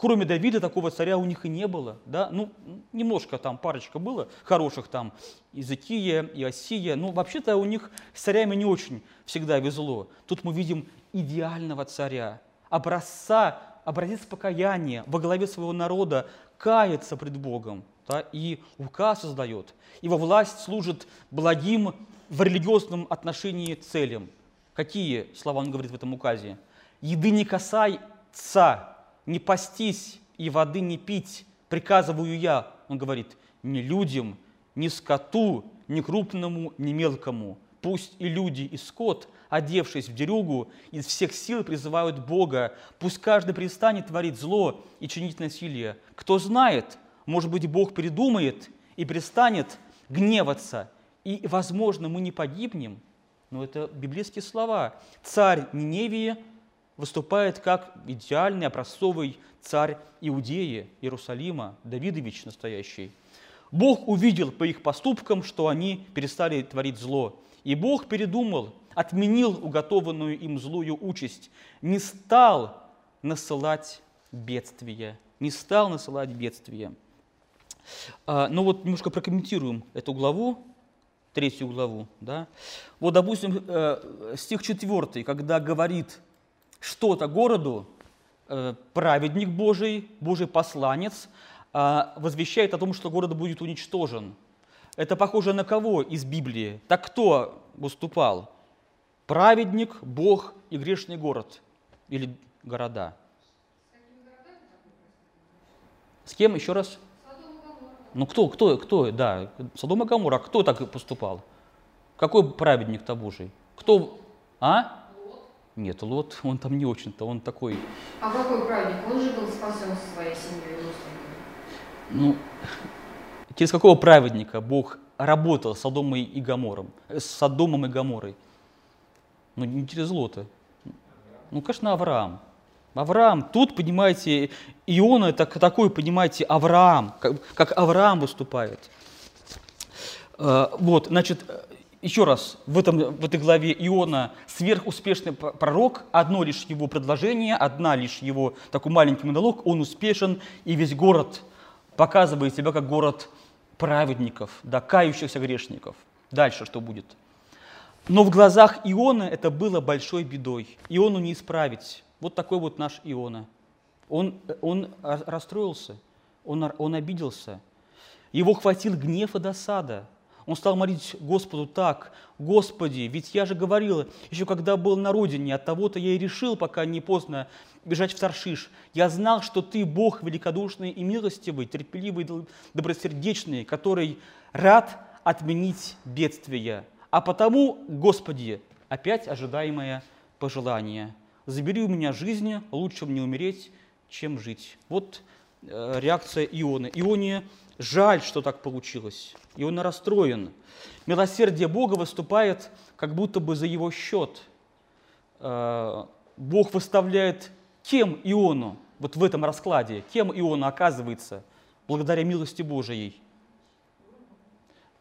Кроме Давида такого царя у них и не было. Да? Ну, немножко там парочка было хороших там, Иезекия, Иосия. Ну, вообще-то у них с царями не очень всегда везло. Тут мы видим идеального царя, образца, образец покаяния во главе своего народа, кается пред Богом да, и указ создает. Его власть служит благим в религиозном отношении целям – Какие слова он говорит в этом указе? «Еды не касайся, не пастись и воды не пить, приказываю я», он говорит, «ни людям, ни скоту, ни крупному, ни мелкому. Пусть и люди, и скот, одевшись в дерюгу, из всех сил призывают Бога. Пусть каждый перестанет творить зло и чинить насилие. Кто знает, может быть, Бог передумает и перестанет гневаться, и, возможно, мы не погибнем, но это библейские слова. Царь Ниневии выступает как идеальный образцовый царь Иудеи, Иерусалима, Давидович настоящий. Бог увидел по их поступкам, что они перестали творить зло. И Бог передумал, отменил уготованную им злую участь, не стал насылать бедствия, не стал насылать бедствия. А, ну вот немножко прокомментируем эту главу, третью главу. Да? Вот, допустим, э, стих четвертый, когда говорит что-то городу, э, праведник Божий, Божий посланец, а, возвещает о том, что город будет уничтожен. Это похоже на кого из Библии? Так кто выступал? Праведник, Бог и грешный город или города. С кем еще раз? Ну кто, кто, кто, да, Содом и кто так поступал? Какой праведник-то Божий? Кто, а? Нет, Лот, он там не очень-то, он такой... А какой праведник? Он же был спасен со своей семьей и Ну, через какого праведника Бог работал с Содомом и Гамором, с Содомом и Гаморой? Ну, не через Лота. Ну, конечно, Авраам. Авраам, тут, понимаете, Иона это такой, понимаете, Авраам, как, как Авраам выступает. Э, вот, значит, еще раз, в, этом, в этой главе Иона сверхуспешный пророк, одно лишь его предложение, одна лишь его такой маленький монолог, он успешен, и весь город показывает себя как город праведников, да, кающихся грешников. Дальше что будет? Но в глазах Иона это было большой бедой. Иону не исправить. Вот такой вот наш Иона. Он, он расстроился, он, он обиделся. Его хватил гнев и досада. Он стал молить Господу так, «Господи, ведь я же говорил, еще когда был на родине, от того-то я и решил, пока не поздно, бежать в Таршиш. Я знал, что Ты Бог великодушный и милостивый, терпеливый, добросердечный, который рад отменить бедствия. А потому, Господи, опять ожидаемое пожелание. Забери у меня жизнь, лучше мне умереть, чем жить. Вот реакция Ионы. Ионе жаль, что так получилось. Иона расстроен. Милосердие Бога выступает как будто бы за его счет. Э, Бог выставляет кем Иону, вот в этом раскладе, кем Иона оказывается, благодаря милости Божией?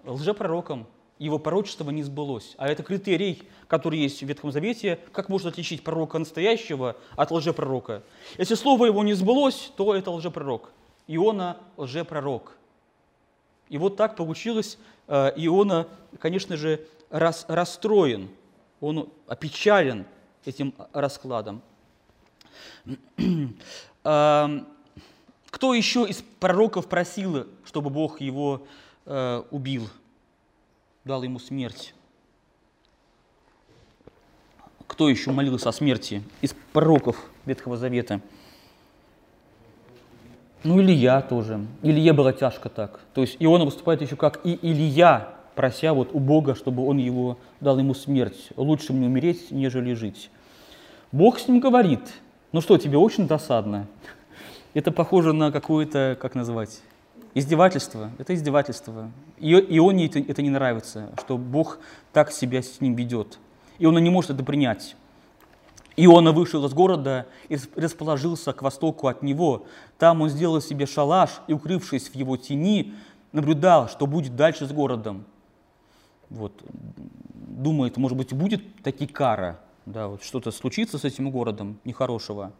Лжепророком, его пророчество не сбылось. А это критерий, который есть в Ветхом Завете, как можно отличить пророка настоящего от лжепророка. Если слово его не сбылось, то это лжепророк. Иона – лжепророк. И вот так получилось. Э, Иона, конечно же, рас, расстроен, он опечален этим раскладом. Эм, кто еще из пророков просил, чтобы Бог его э, убил? Дал ему смерть. Кто еще молился о смерти из пророков Ветхого Завета? Ну, Илья тоже. Илье было тяжко так. То есть Иона выступает еще как и Илья, прося вот у Бога, чтобы он его дал ему смерть. Лучше мне умереть, нежели жить. Бог с ним говорит, ну что, тебе очень досадно? Это похоже на какое-то, как назвать, Издевательство – это издевательство. И Ионе это, это не нравится, что Бог так себя с ним ведет. И он не может это принять. Иона вышел из города и расположился к востоку от него. Там он сделал себе шалаш и, укрывшись в его тени, наблюдал, что будет дальше с городом. Вот. Думает, может быть, будет таки кара, да, вот что-то случится с этим городом нехорошего.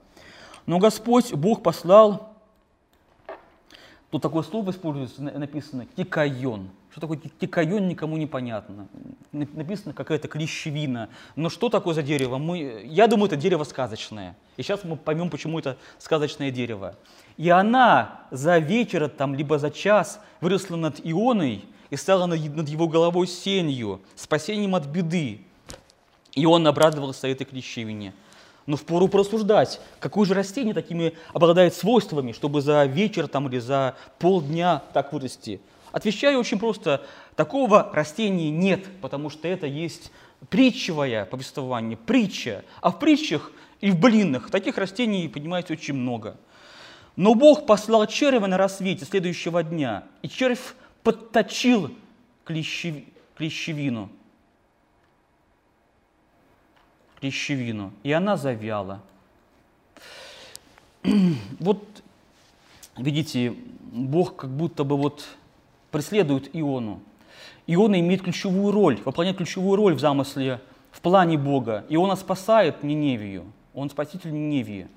Но Господь, Бог послал Тут такое слово используется, написано «тикайон». Что такое тикайон, никому не понятно. Написано какая-то клещевина. Но что такое за дерево? Мы, я думаю, это дерево сказочное. И сейчас мы поймем, почему это сказочное дерево. И она за вечер, там, либо за час выросла над Ионой и стала над его головой сенью, спасением от беды. И он обрадовался этой клещевине. Но впору просуждать, какое же растение такими обладает свойствами, чтобы за вечер там, или за полдня так вырасти. Отвечаю очень просто, такого растения нет, потому что это есть притчевое повествование, притча. А в притчах и в блинах таких растений, понимаете, очень много. Но Бог послал червя на рассвете следующего дня, и червь подточил клещевину клещевину, и она завяла. Вот, видите, Бог как будто бы вот преследуют Иону. Иона имеет ключевую роль, выполняет ключевую роль в замысле, в плане Бога. Иона спасает Ниневию, он спаситель Ниневии.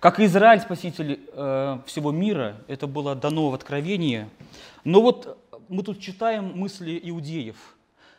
Как и Израиль, спаситель э, всего мира, это было дано в Откровении. Но вот мы тут читаем мысли иудеев.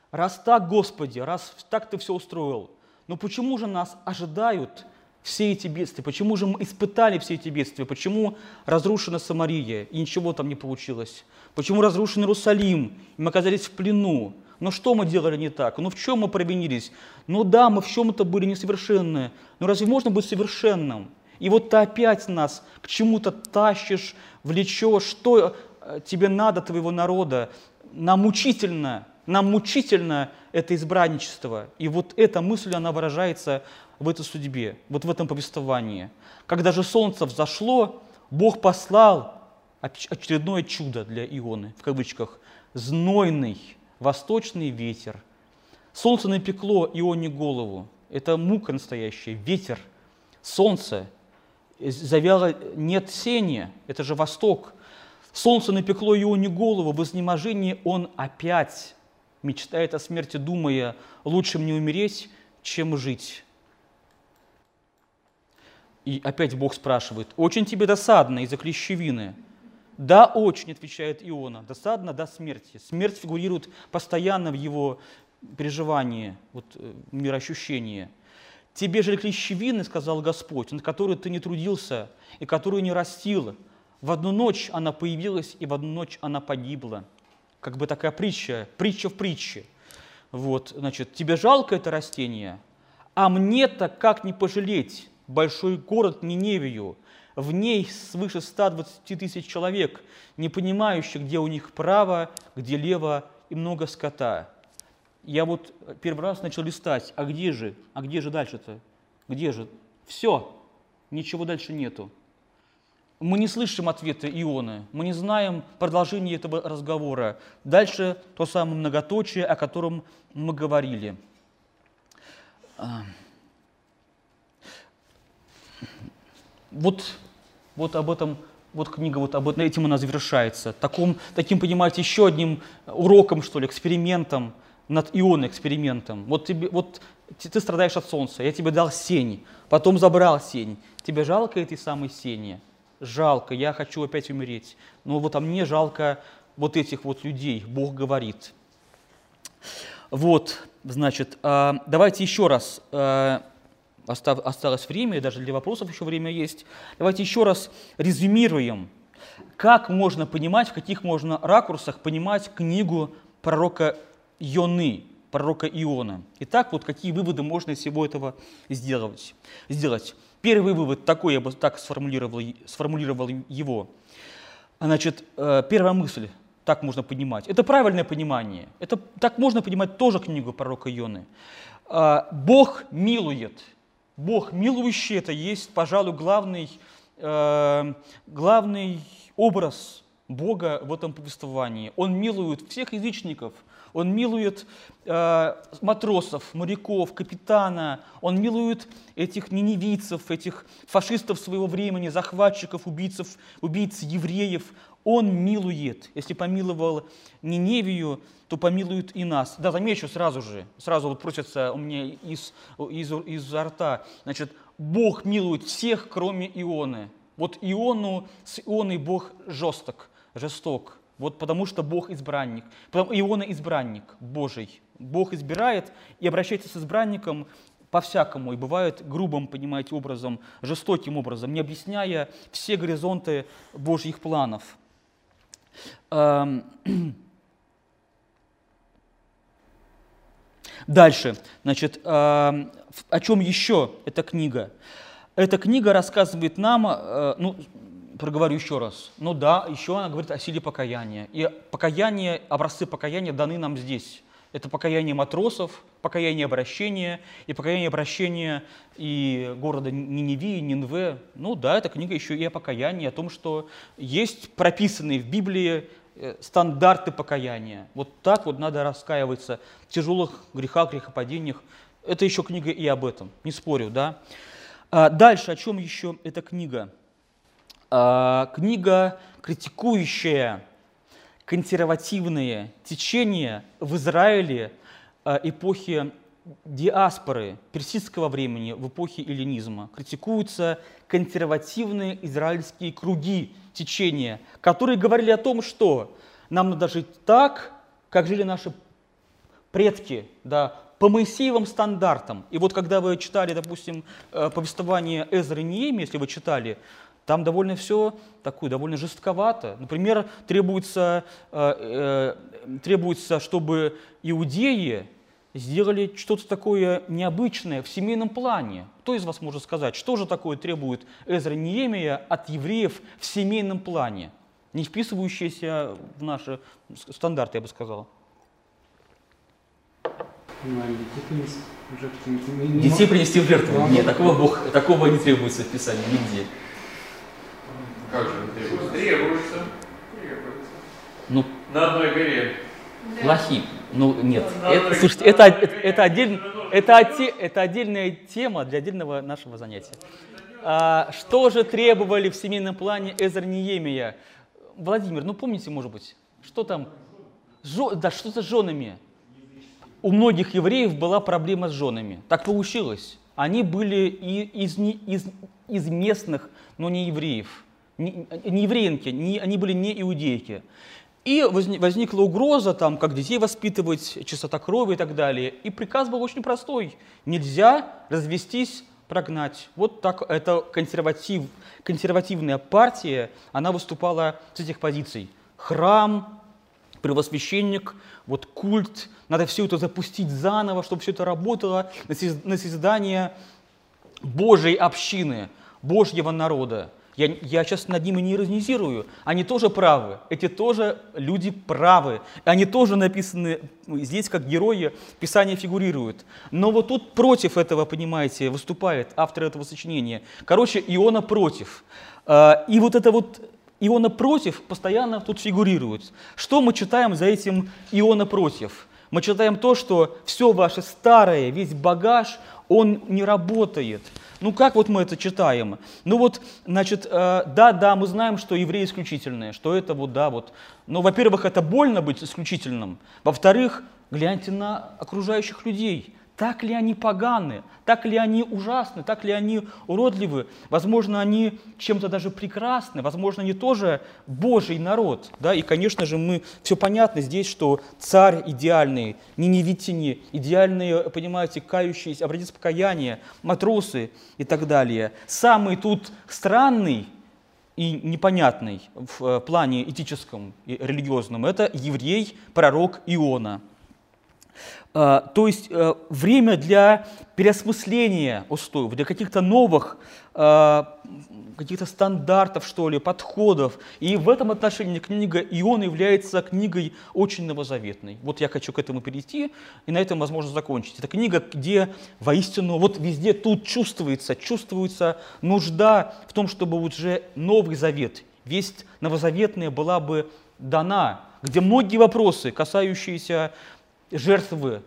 Раз так, Господи, раз так Ты все устроил, но почему же нас ожидают все эти бедствия? Почему же мы испытали все эти бедствия? Почему разрушена Самария и ничего там не получилось? Почему разрушен Иерусалим и мы оказались в плену? Но что мы делали не так? Ну в чем мы провинились? Ну да, мы в чем-то были несовершенны. Но разве можно быть совершенным? И вот ты опять нас к чему-то тащишь, влечешь, что э, тебе надо, твоего народа. Нам мучительно, нам мучительно это избранничество. И вот эта мысль, она выражается в этой судьбе, вот в этом повествовании. Когда же солнце взошло, Бог послал очередное чудо для Ионы, в кавычках, знойный восточный ветер. Солнце напекло Ионе голову. Это мука настоящая, ветер, солнце. Завяло нет сения, это же восток. Солнце напекло Ионе голову, в изнеможении он опять мечтает о смерти, думая, лучше мне умереть, чем жить. И опять Бог спрашивает, очень тебе досадно из-за клещевины? Да, очень, отвечает Иона, досадно до смерти. Смерть фигурирует постоянно в его переживании, вот, э, мироощущении. Тебе же клещевины, сказал Господь, над которой ты не трудился и которую не растил. В одну ночь она появилась, и в одну ночь она погибла. Как бы такая притча, притча в притче. Вот, значит, тебе жалко это растение, а мне-то как не пожалеть большой город Ниневию, в ней свыше 120 тысяч человек, не понимающих, где у них право, где лево и много скота. Я вот первый раз начал листать, а где же, а где же дальше-то? Где же? Все, ничего дальше нету. Мы не слышим ответа Ионы, мы не знаем продолжение этого разговора. Дальше то самое многоточие, о котором мы говорили. А. Вот, вот об этом, вот книга вот об этим она завершается. Таком, таким, понимаете, еще одним уроком, что ли, экспериментом над ионой экспериментом. Вот, тебе, вот ты страдаешь от солнца, я тебе дал сень, потом забрал сень. Тебе жалко этой самой сени? Жалко, я хочу опять умереть. Но вот а мне жалко вот этих вот людей, Бог говорит. Вот, значит, а, давайте еще раз а, осталось время, даже для вопросов еще время есть. Давайте еще раз резюмируем, как можно понимать, в каких можно ракурсах понимать книгу пророка Йоны, пророка Иона. Итак, вот какие выводы можно из всего этого сделать. сделать. Первый вывод такой, я бы так сформулировал, сформулировал его. Значит, э, первая мысль, так можно понимать. Это правильное понимание. Это, так можно понимать тоже книгу пророка Ионы. Э, Бог милует – Бог милующий – это есть, пожалуй, главный, э, главный образ Бога в этом повествовании. Он милует всех язычников, он милует э, матросов, моряков, капитана, он милует этих неневийцев, этих фашистов своего времени, захватчиков, убийцев, убийц евреев. Он милует. Если помиловал Ниневию, то помилует и нас. Да, замечу сразу же, сразу вот просится у меня из, из, из рта, значит, Бог милует всех, кроме Ионы. Вот Иону, с Ионой Бог жесток, жесток. Вот потому что Бог избранник. Потому Иона избранник Божий. Бог избирает и обращается с избранником по-всякому, и бывает грубым, понимаете, образом, жестоким образом, не объясняя все горизонты Божьих планов. Эм, дальше, значит, эм, о чем еще эта книга? Эта книга рассказывает нам, э, ну, проговорю еще раз, ну да, еще она говорит о силе покаяния. И покаяние, образцы покаяния даны нам здесь. Это покаяние матросов, покаяние обращения, и покаяние обращения и города Ниневии, Нинве. Ну да, эта книга еще и о покаянии, о том, что есть прописанные в Библии э, стандарты покаяния. Вот так вот надо раскаиваться в тяжелых грехах, грехопадениях. Это еще книга и об этом, не спорю, да. А дальше, о чем еще эта книга? А, книга критикующая консервативные течения в Израиле э, эпохи диаспоры персидского времени, в эпохе эллинизма. Критикуются консервативные израильские круги, течения, которые говорили о том, что нам надо жить так, как жили наши предки, да, по Моисеевым стандартам. И вот когда вы читали, допустим, э, повествование Эзры и Нееми, если вы читали, там довольно все такое, довольно жестковато. Например, требуется, э, э, требуется, чтобы иудеи сделали что-то такое необычное в семейном плане. Кто из вас может сказать, что же такое требует Эзра Неемия от евреев в семейном плане, не вписывающееся в наши стандарты, я бы сказал? Ну, а детей принести в жертву не- не Детей принести в жертву? Нет, такого, Бог, такого не требуется в Писании нигде. Как же требуется? Требуется. Требуется. Ну, На одной горе. плохим. Ну, нет. Да, Это, слушайте, это, это, это, отдель- это, оте- это отдельная тема для отдельного нашего занятия. А, что же требовали в семейном плане Эзер Неемия? Владимир, ну помните, может быть, что там? Жо- да что с женами? У многих евреев была проблема с женами. Так получилось. Они были и из, не- из, из местных, но не евреев. Не, не евреенки, не- они были не иудейки. И возни- возникла угроза, там, как детей воспитывать, чистота крови и так далее. И приказ был очень простой. Нельзя развестись, прогнать. Вот так это консерватив, консервативная партия, она выступала с этих позиций. Храм, первосвященник, вот культ, надо все это запустить заново, чтобы все это работало на соз- на создание Божьей общины, Божьего народа. Я, я сейчас над ними не иронизирую. Они тоже правы. Эти тоже люди правы. Они тоже написаны здесь как герои, Писание фигурирует. Но вот тут против этого, понимаете, выступает автор этого сочинения. Короче, Иона против. А, И вот это вот Иона против постоянно тут фигурирует. Что мы читаем за этим Иона против? Мы читаем то, что все ваше старое, весь багаж, он не работает. Ну как вот мы это читаем? Ну вот, значит, э, да, да, мы знаем, что евреи исключительные, что это вот, да, вот. Но, во-первых, это больно быть исключительным. Во-вторых, гляньте на окружающих людей. Так ли они поганы? Так ли они ужасны? Так ли они уродливы? Возможно, они чем-то даже прекрасны. Возможно, они тоже Божий народ. Да? И, конечно же, мы все понятно здесь, что царь идеальный, ниневитяне, идеальные, понимаете, кающиеся, образец покаяния, матросы и так далее. Самый тут странный и непонятный в э, плане этическом и религиозном – это еврей, пророк Иона. А, То есть э, время для переосмысления устоев, для каких-то новых а, каких-то стандартов, что ли, подходов. И в этом отношении книга Иона является книгой очень новозаветной. Вот я хочу к этому перейти и на этом, возможно, закончить. Это книга, где воистину вот везде тут чувствуется, чувствуется нужда в том, чтобы уже Новый Завет, весть новозаветная была бы дана, где многие вопросы, касающиеся жертвы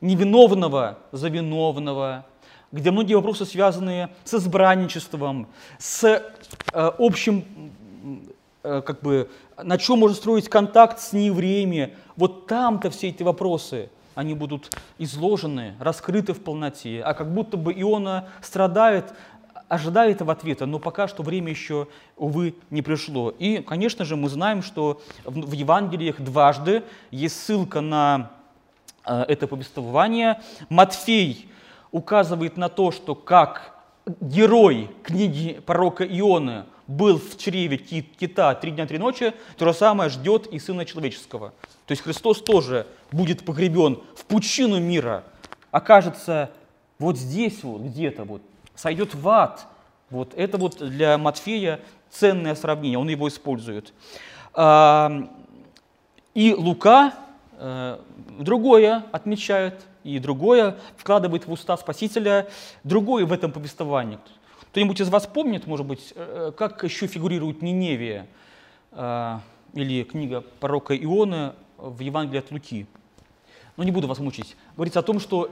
невиновного за виновного, где многие вопросы, связанные с избранничеством, с э, общим, э, как бы, на чем можно строить контакт с неевреями. Вот там-то все эти вопросы, они будут изложены, раскрыты в полноте. А как будто бы Иона страдает, ожидает этого ответа, но пока что время еще, увы, не пришло. И, конечно же, мы знаем, что в Евангелиях дважды есть ссылка на это повествование. Матфей указывает на то, что как герой книги пророка Ионы был в чреве ки- кита три дня, три ночи, то же самое ждет и Сына Человеческого. То есть Христос тоже будет погребен в пучину мира, окажется вот здесь вот, где-то вот, сойдет в ад. Вот это вот для Матфея ценное сравнение, он его использует. И Лука э, другое отмечает, и другое вкладывает в уста Спасителя, другое в этом повествовании. Кто-нибудь из вас помнит, может быть, э, как еще фигурирует Ниневия э, или книга пророка Ионы в Евангелии от Луки? Ну, не буду вас мучить. Говорится о том, что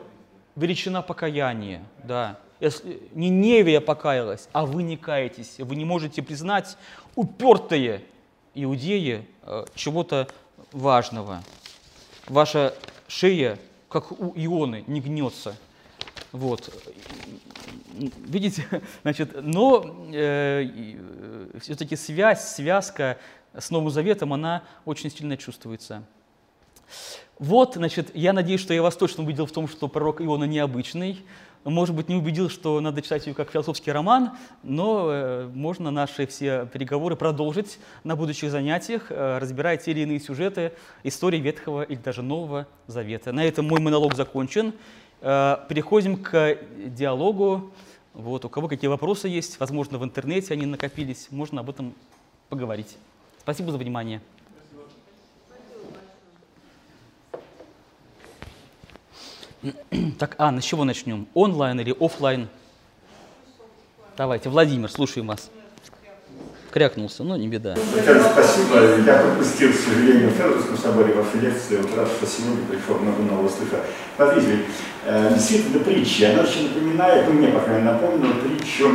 величина покаяния, да. Если Ниневия покаялась, а вы не каетесь, вы не можете признать упертые иудеи, э, чего-то важного. Ваша шея, как у Ионы, не гнется. Вот. Видите, значит, но э, все-таки связь, связка с Новым Заветом, она очень сильно чувствуется. Вот, значит, я надеюсь, что я вас точно убедил в том, что пророк Иона необычный. Может быть, не убедил, что надо читать ее как философский роман, но э, можно наши все переговоры продолжить на будущих занятиях, э, разбирая те или иные сюжеты истории Ветхого или даже Нового Завета. На этом мой монолог закончен. Э, переходим к диалогу. Вот, у кого какие вопросы есть, возможно, в интернете они накопились, можно об этом поговорить. Спасибо за внимание. Так, Анна, с чего начнем? Онлайн или офлайн? Давайте, Владимир, слушаем вас. Крякнулся, но не беда. Татьяна, спасибо. Я пропустил, к сожалению, в Федоровском соборе вашу лекцию. Вот рад, что сегодня пришел, много нового слышал. Смотрите, э, действительно притча. Она очень напоминает, ну, мне, по крайней мере, напомнила притчу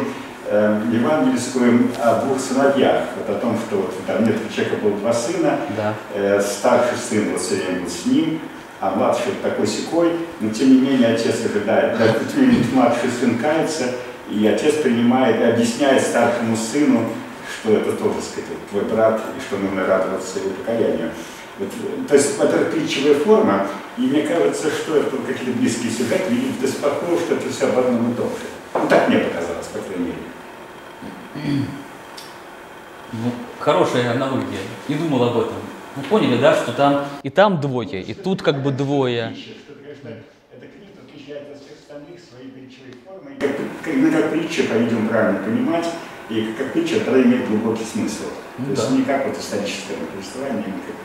э, евангельскую о двух сыновьях. Вот о том, что вот, там нет у человека было два сына, Да. э, старший сын вот все время был с ним, а младший вот такой секой, но тем не менее отец ожидает, менее младший сын кается, и отец принимает и объясняет старшему сыну, что это тоже, сказать, вот твой брат, и что нужно радоваться его покаянию. Вот, то есть это притчевая форма, и мне кажется, что это вот какие-то близкие сюжеты, видимо, ты похоже, что это все об одном и том же. Ну так мне показалось, по крайней мере. Ну, хорошая аналогия. Не думал об этом. Вы поняли, да, что там и там двое, и тут как бы двое. Что, конечно, эта книга отличается от всех остальных своей притчевой формой. Как, как, притча, по-видимому, правильно понимать, и как, притча тогда имеет глубокий смысл. Ну То есть да. не как вот историческое повествование, как...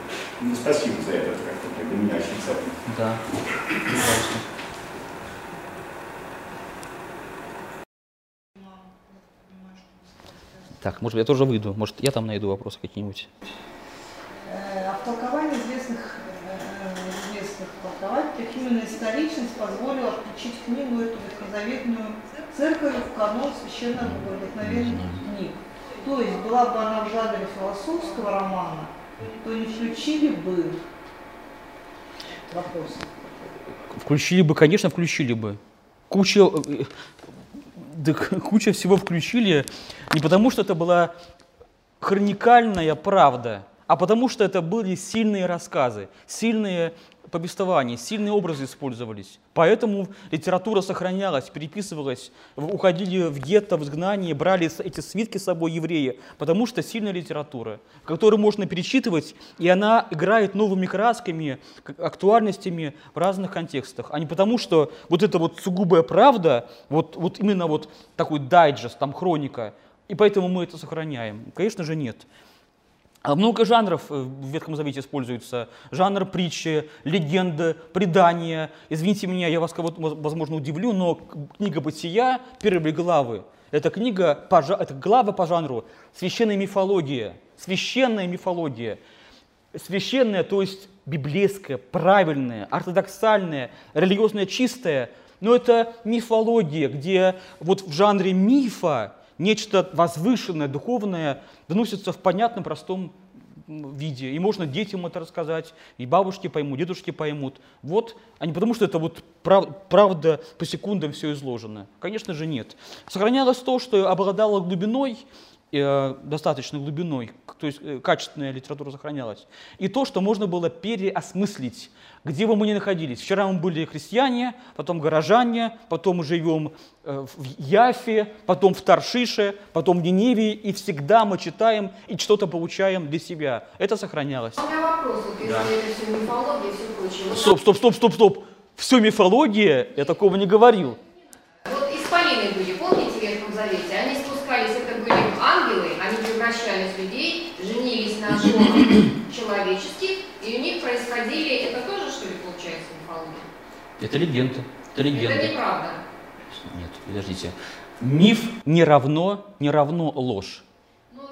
Ну, спасибо за это, это как-то для меня очень ценно. Да. Пожалуйста. Так, может, я тоже выйду. Может, я там найду вопросы какие-нибудь. Э, в толковании известных, э, известных толкователей именно историчность позволила включить книгу эту ветхозаветную церковь в канон священных вдохновенных книг. То есть была бы она в жанре философского романа, то не включили бы вопрос. Включили бы, конечно, включили бы. Куча, э, да, куча всего включили не потому, что это была хроникальная правда, а потому что это были сильные рассказы, сильные повествования, сильные образы использовались. Поэтому литература сохранялась, переписывалась, уходили в гетто, в изгнание, брали эти свитки с собой евреи, потому что сильная литература, которую можно перечитывать, и она играет новыми красками, актуальностями в разных контекстах, а не потому, что вот эта вот сугубая правда, вот, вот именно вот такой дайджест, там хроника, и поэтому мы это сохраняем. Конечно же, нет. А Много жанров э, в Ветхом Завете используется. Жанр притчи, легенды, предания. Извините меня, я вас, кого-то, воз- возможно, удивлю, но книга «Бытия», первые главы, это книга, по, это глава по жанру священная мифология. Священная мифология. Священная, то есть библейская, правильная, ортодоксальная, религиозная, чистая. Но это мифология, где вот в жанре мифа нечто возвышенное, духовное доносится в понятном, простом виде. И можно детям это рассказать, и бабушки поймут, дедушки поймут. Вот, а не потому, что это вот прав- правда по секундам все изложено. Конечно же, нет. Сохранялось то, что обладало глубиной, достаточной глубиной, то есть э, качественная литература сохранялась. И то, что можно было переосмыслить, где бы мы ни находились. Вчера мы были христиане, потом горожане, потом мы живем э, в Яфе, потом в Таршише, потом в Ниневии, и всегда мы читаем и что-то получаем для себя. Это сохранялось. У меня вопрос, вот Да. это все мифология все прочее. Стоп, стоп, стоп, стоп, стоп. Все мифология, я такого не говорил. Вот исполины были, помните, в Ветхом Завете? Они спускались, это были ангелы, они превращались в людей, женились на женах человеческих, и у них происходили, это тоже, что ли, получается, мифология? Это легенда. Это Это легенда. неправда. Нет, подождите. Миф не равно, не равно ложь. Ну,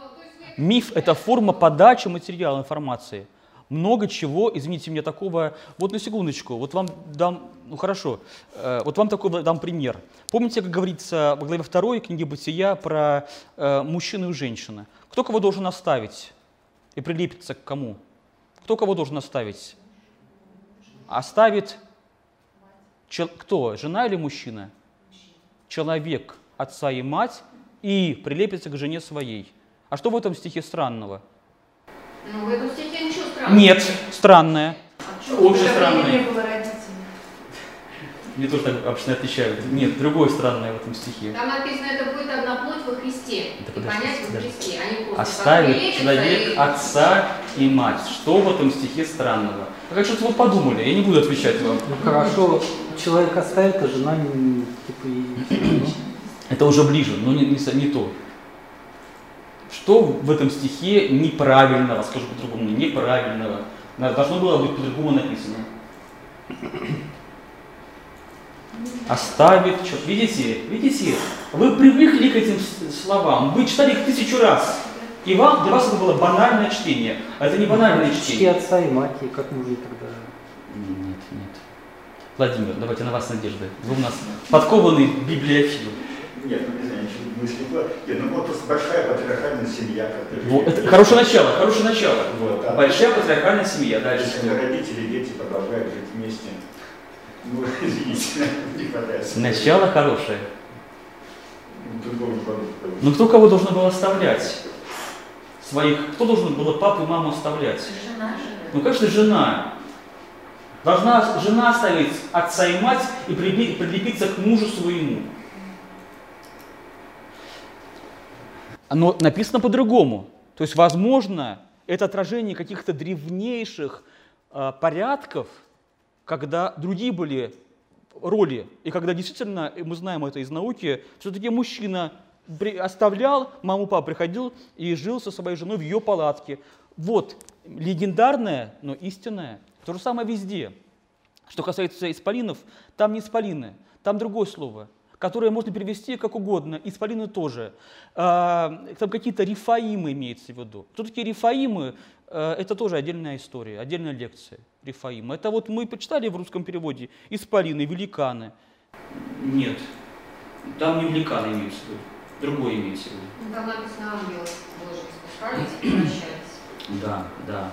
есть Миф – это форма подачи материала информации. Много чего, извините меня, такого... Вот на секундочку, вот вам дам... Ну хорошо, э, вот вам такой дам пример. Помните, как говорится во главе 2 книги «Бытия» про э, мужчину и женщину? Кто кого должен оставить? и прилепится к кому? Кто кого должен оставить? Оставит чел- кто? Жена или мужчина? Человек, отца и мать, и прилепится к жене своей. А что в этом стихе странного? Ну, в этом стихе ничего странного. Нет, странное. А? Очень странное. Не. Мне тоже так обычно отвечают. Нет, другое странное в этом стихе. Там написано, это будет одна плоть во Христе. Да и подожди, понять во. Христе, а просто Оставит человек и- отца и мать. Что в этом стихе странного? Как что-то вы подумали, я не буду отвечать вам. Ну хорошо, человек оставит, а жена не, типа и... Это уже ближе, но не, не, не то. Что в этом стихе неправильного, скажу по-другому, неправильного? Должно было быть по-другому написано. Оставит, что, видите, видите, вы привыкли к этим словам, вы читали их тысячу раз, и вам, для вас это было банальное чтение, а это не банальное Чти чтение. отца и мать, и как можно тогда... Нет, нет. Владимир, давайте на вас надежды. Вы у нас подкованный библиофил. Нет, ну не знаю, ничего мысли было. Нет, ну вот просто большая патриархальная семья, Вот, это хорошее начало, хорошее начало. Вот, а Большая патриархальная семья. Дальше если родители и дети продолжают жить вместе, ну, извините, не хватает. Начало хорошее. Подумал. Но кто кого должен был оставлять? Своих. Кто должен был папу и маму оставлять? Жена же. Ну, конечно, жена. Должна жена оставить отца и мать и прилепи- прилепиться к мужу своему. Но написано по-другому. То есть, возможно, это отражение каких-то древнейших э, порядков, когда другие были роли, и когда действительно, мы знаем это из науки, все-таки мужчина оставлял, маму, папу приходил и жил со своей женой в ее палатке. Вот, легендарное, но истинное. То же самое везде. Что касается исполинов, там не исполины, там другое слово, которое можно перевести как угодно. Исполины тоже. А, Там какие-то рифаимы имеется в виду. Кто такие рифаимы? Э, Это тоже отдельная история, отдельная лекция. Рифаимы. Это вот мы почитали в русском переводе исполины, великаны. Нет, там не великаны имеются в виду, другое имеется в виду. Ну, Там написано ангелы Божьи спускались и прощались. Да, да.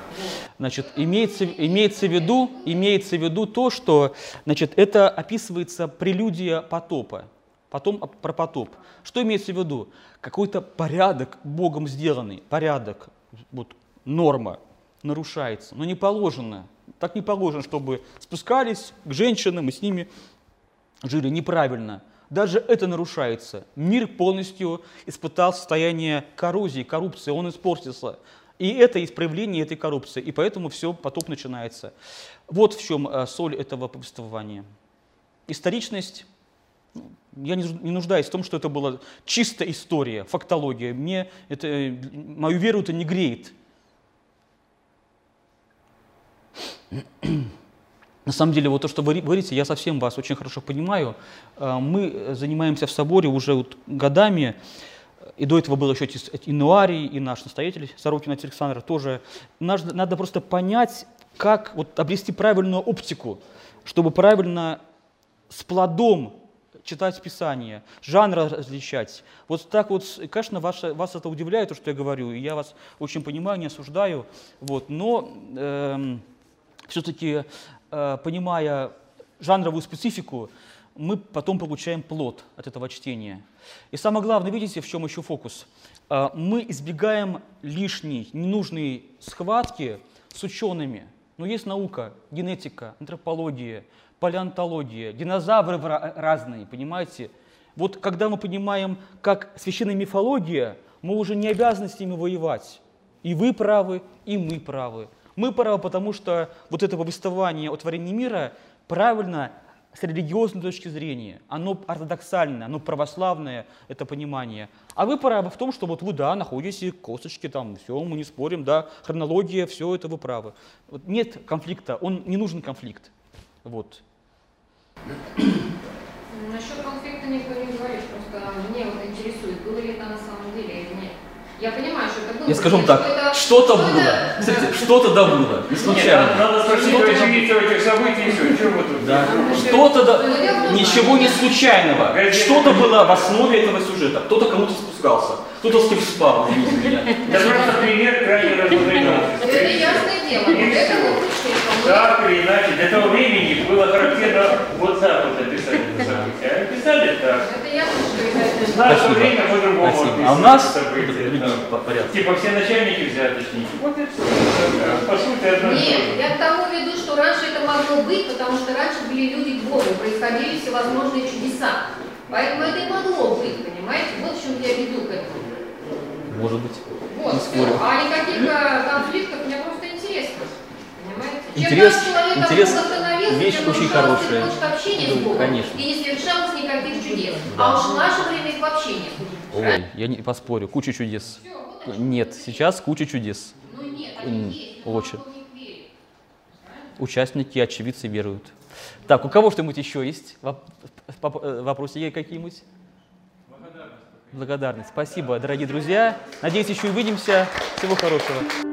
Значит, имеется, имеется, в виду, имеется в виду то, что значит, это описывается прелюдия потопа. Потом об- про потоп. Что имеется в виду? Какой-то порядок Богом сделанный, порядок, вот, норма нарушается, но не положено. Так не положено, чтобы спускались к женщинам и с ними жили неправильно. Даже это нарушается. Мир полностью испытал состояние коррозии, коррупции, он испортился. И это из проявления этой коррупции. И поэтому все, потоп начинается. Вот в чем э, соль этого повествования. Историчность, ну, я не нуж- не нуждаюсь в том, что это была чисто история, фактология. Мне это, э, мою веру это не греет. На самом деле, вот то, что вы ри- говорите, я совсем вас очень хорошо понимаю. Э, Мы занимаемся в соборе уже вот годами, и до этого был еще отец Инуарий, и наш настоятель Сорокин Александр тоже. Надо, просто понять, как вот обрести правильную оптику, чтобы правильно с плодом читать Писание, жанр различать. Вот так вот, конечно, ваше- вас это удивляет, то, что я говорю, и я вас очень понимаю, не осуждаю, вот, но все-таки, понимая жанровую специфику, мы потом получаем плод от этого чтения. И самое главное, видите, в чем еще фокус? Э, Мы избегаем лишней, ненужной схватки с учеными. Но есть наука, генетика, антропология, палеонтология, динозавры разные, понимаете? Вот когда мы понимаем, как священная мифология, мы уже не обязаны с ними воевать. И вы правы, и мы правы. Мы правы, потому что вот это повествование о творении мира правильно с религиозной точки зрения. Оно ортодоксальное, оно православное, это понимание. А вы правы в том, что вот вы, да, находите косточки там, все, мы не спорим, да, хронология, все это вы правы. Вот нет конфликта, он не нужен конфликт. Вот. Насчет конфликта никто не говорит, просто мне вот интересует, было ли это на самом. Я понимаю, что это было. Я скажу вам так, это- что-то что было. это- Смотрите, что-то да было, не Нет, случайно. надо, надо спросить у очевидцев этих событий, и все, что вы тут? Да. Что- Что-то да- Ну, ничего не случайного. Что-то было в основе этого сюжета. Кто-то кому-то спускался, кто-то с кем спал, извините меня. Это просто пример крайне разностороннего так или иначе. Для того времени было характерно вот так вот описать это событие. А описали так. Это я думаю, что это... В наше Спасибо. время по-другому описывают А у нас события, другие да. Типа все начальники взяточники. Вот и все. По сути, одно и Нет, я к тому веду, что раньше это могло быть, потому что раньше были люди Богу, происходили всевозможные чудеса. Поэтому это и могло быть, понимаете? Вот в чем я веду к этому. Может быть. Вот, Не. А никаких э, конфликтов мне просто интересно. Понимаете? Интерес- интерес вещь тем очень хорошая. с Да, Богом. конечно. И не совершалось никаких чудес. Да. А уж в наше время их вообще нет. Ой, я не поспорю, куча чудес. Всё, вот Нет, сейчас куча чудес. Ну нет, они есть, но очень. Участники, очевидцы веруют. Так, у кого что-нибудь еще есть? Э, Вопросы какие-нибудь? Благодарность. Спасибо, дорогие друзья. Надеюсь, еще увидимся. Всего хорошего.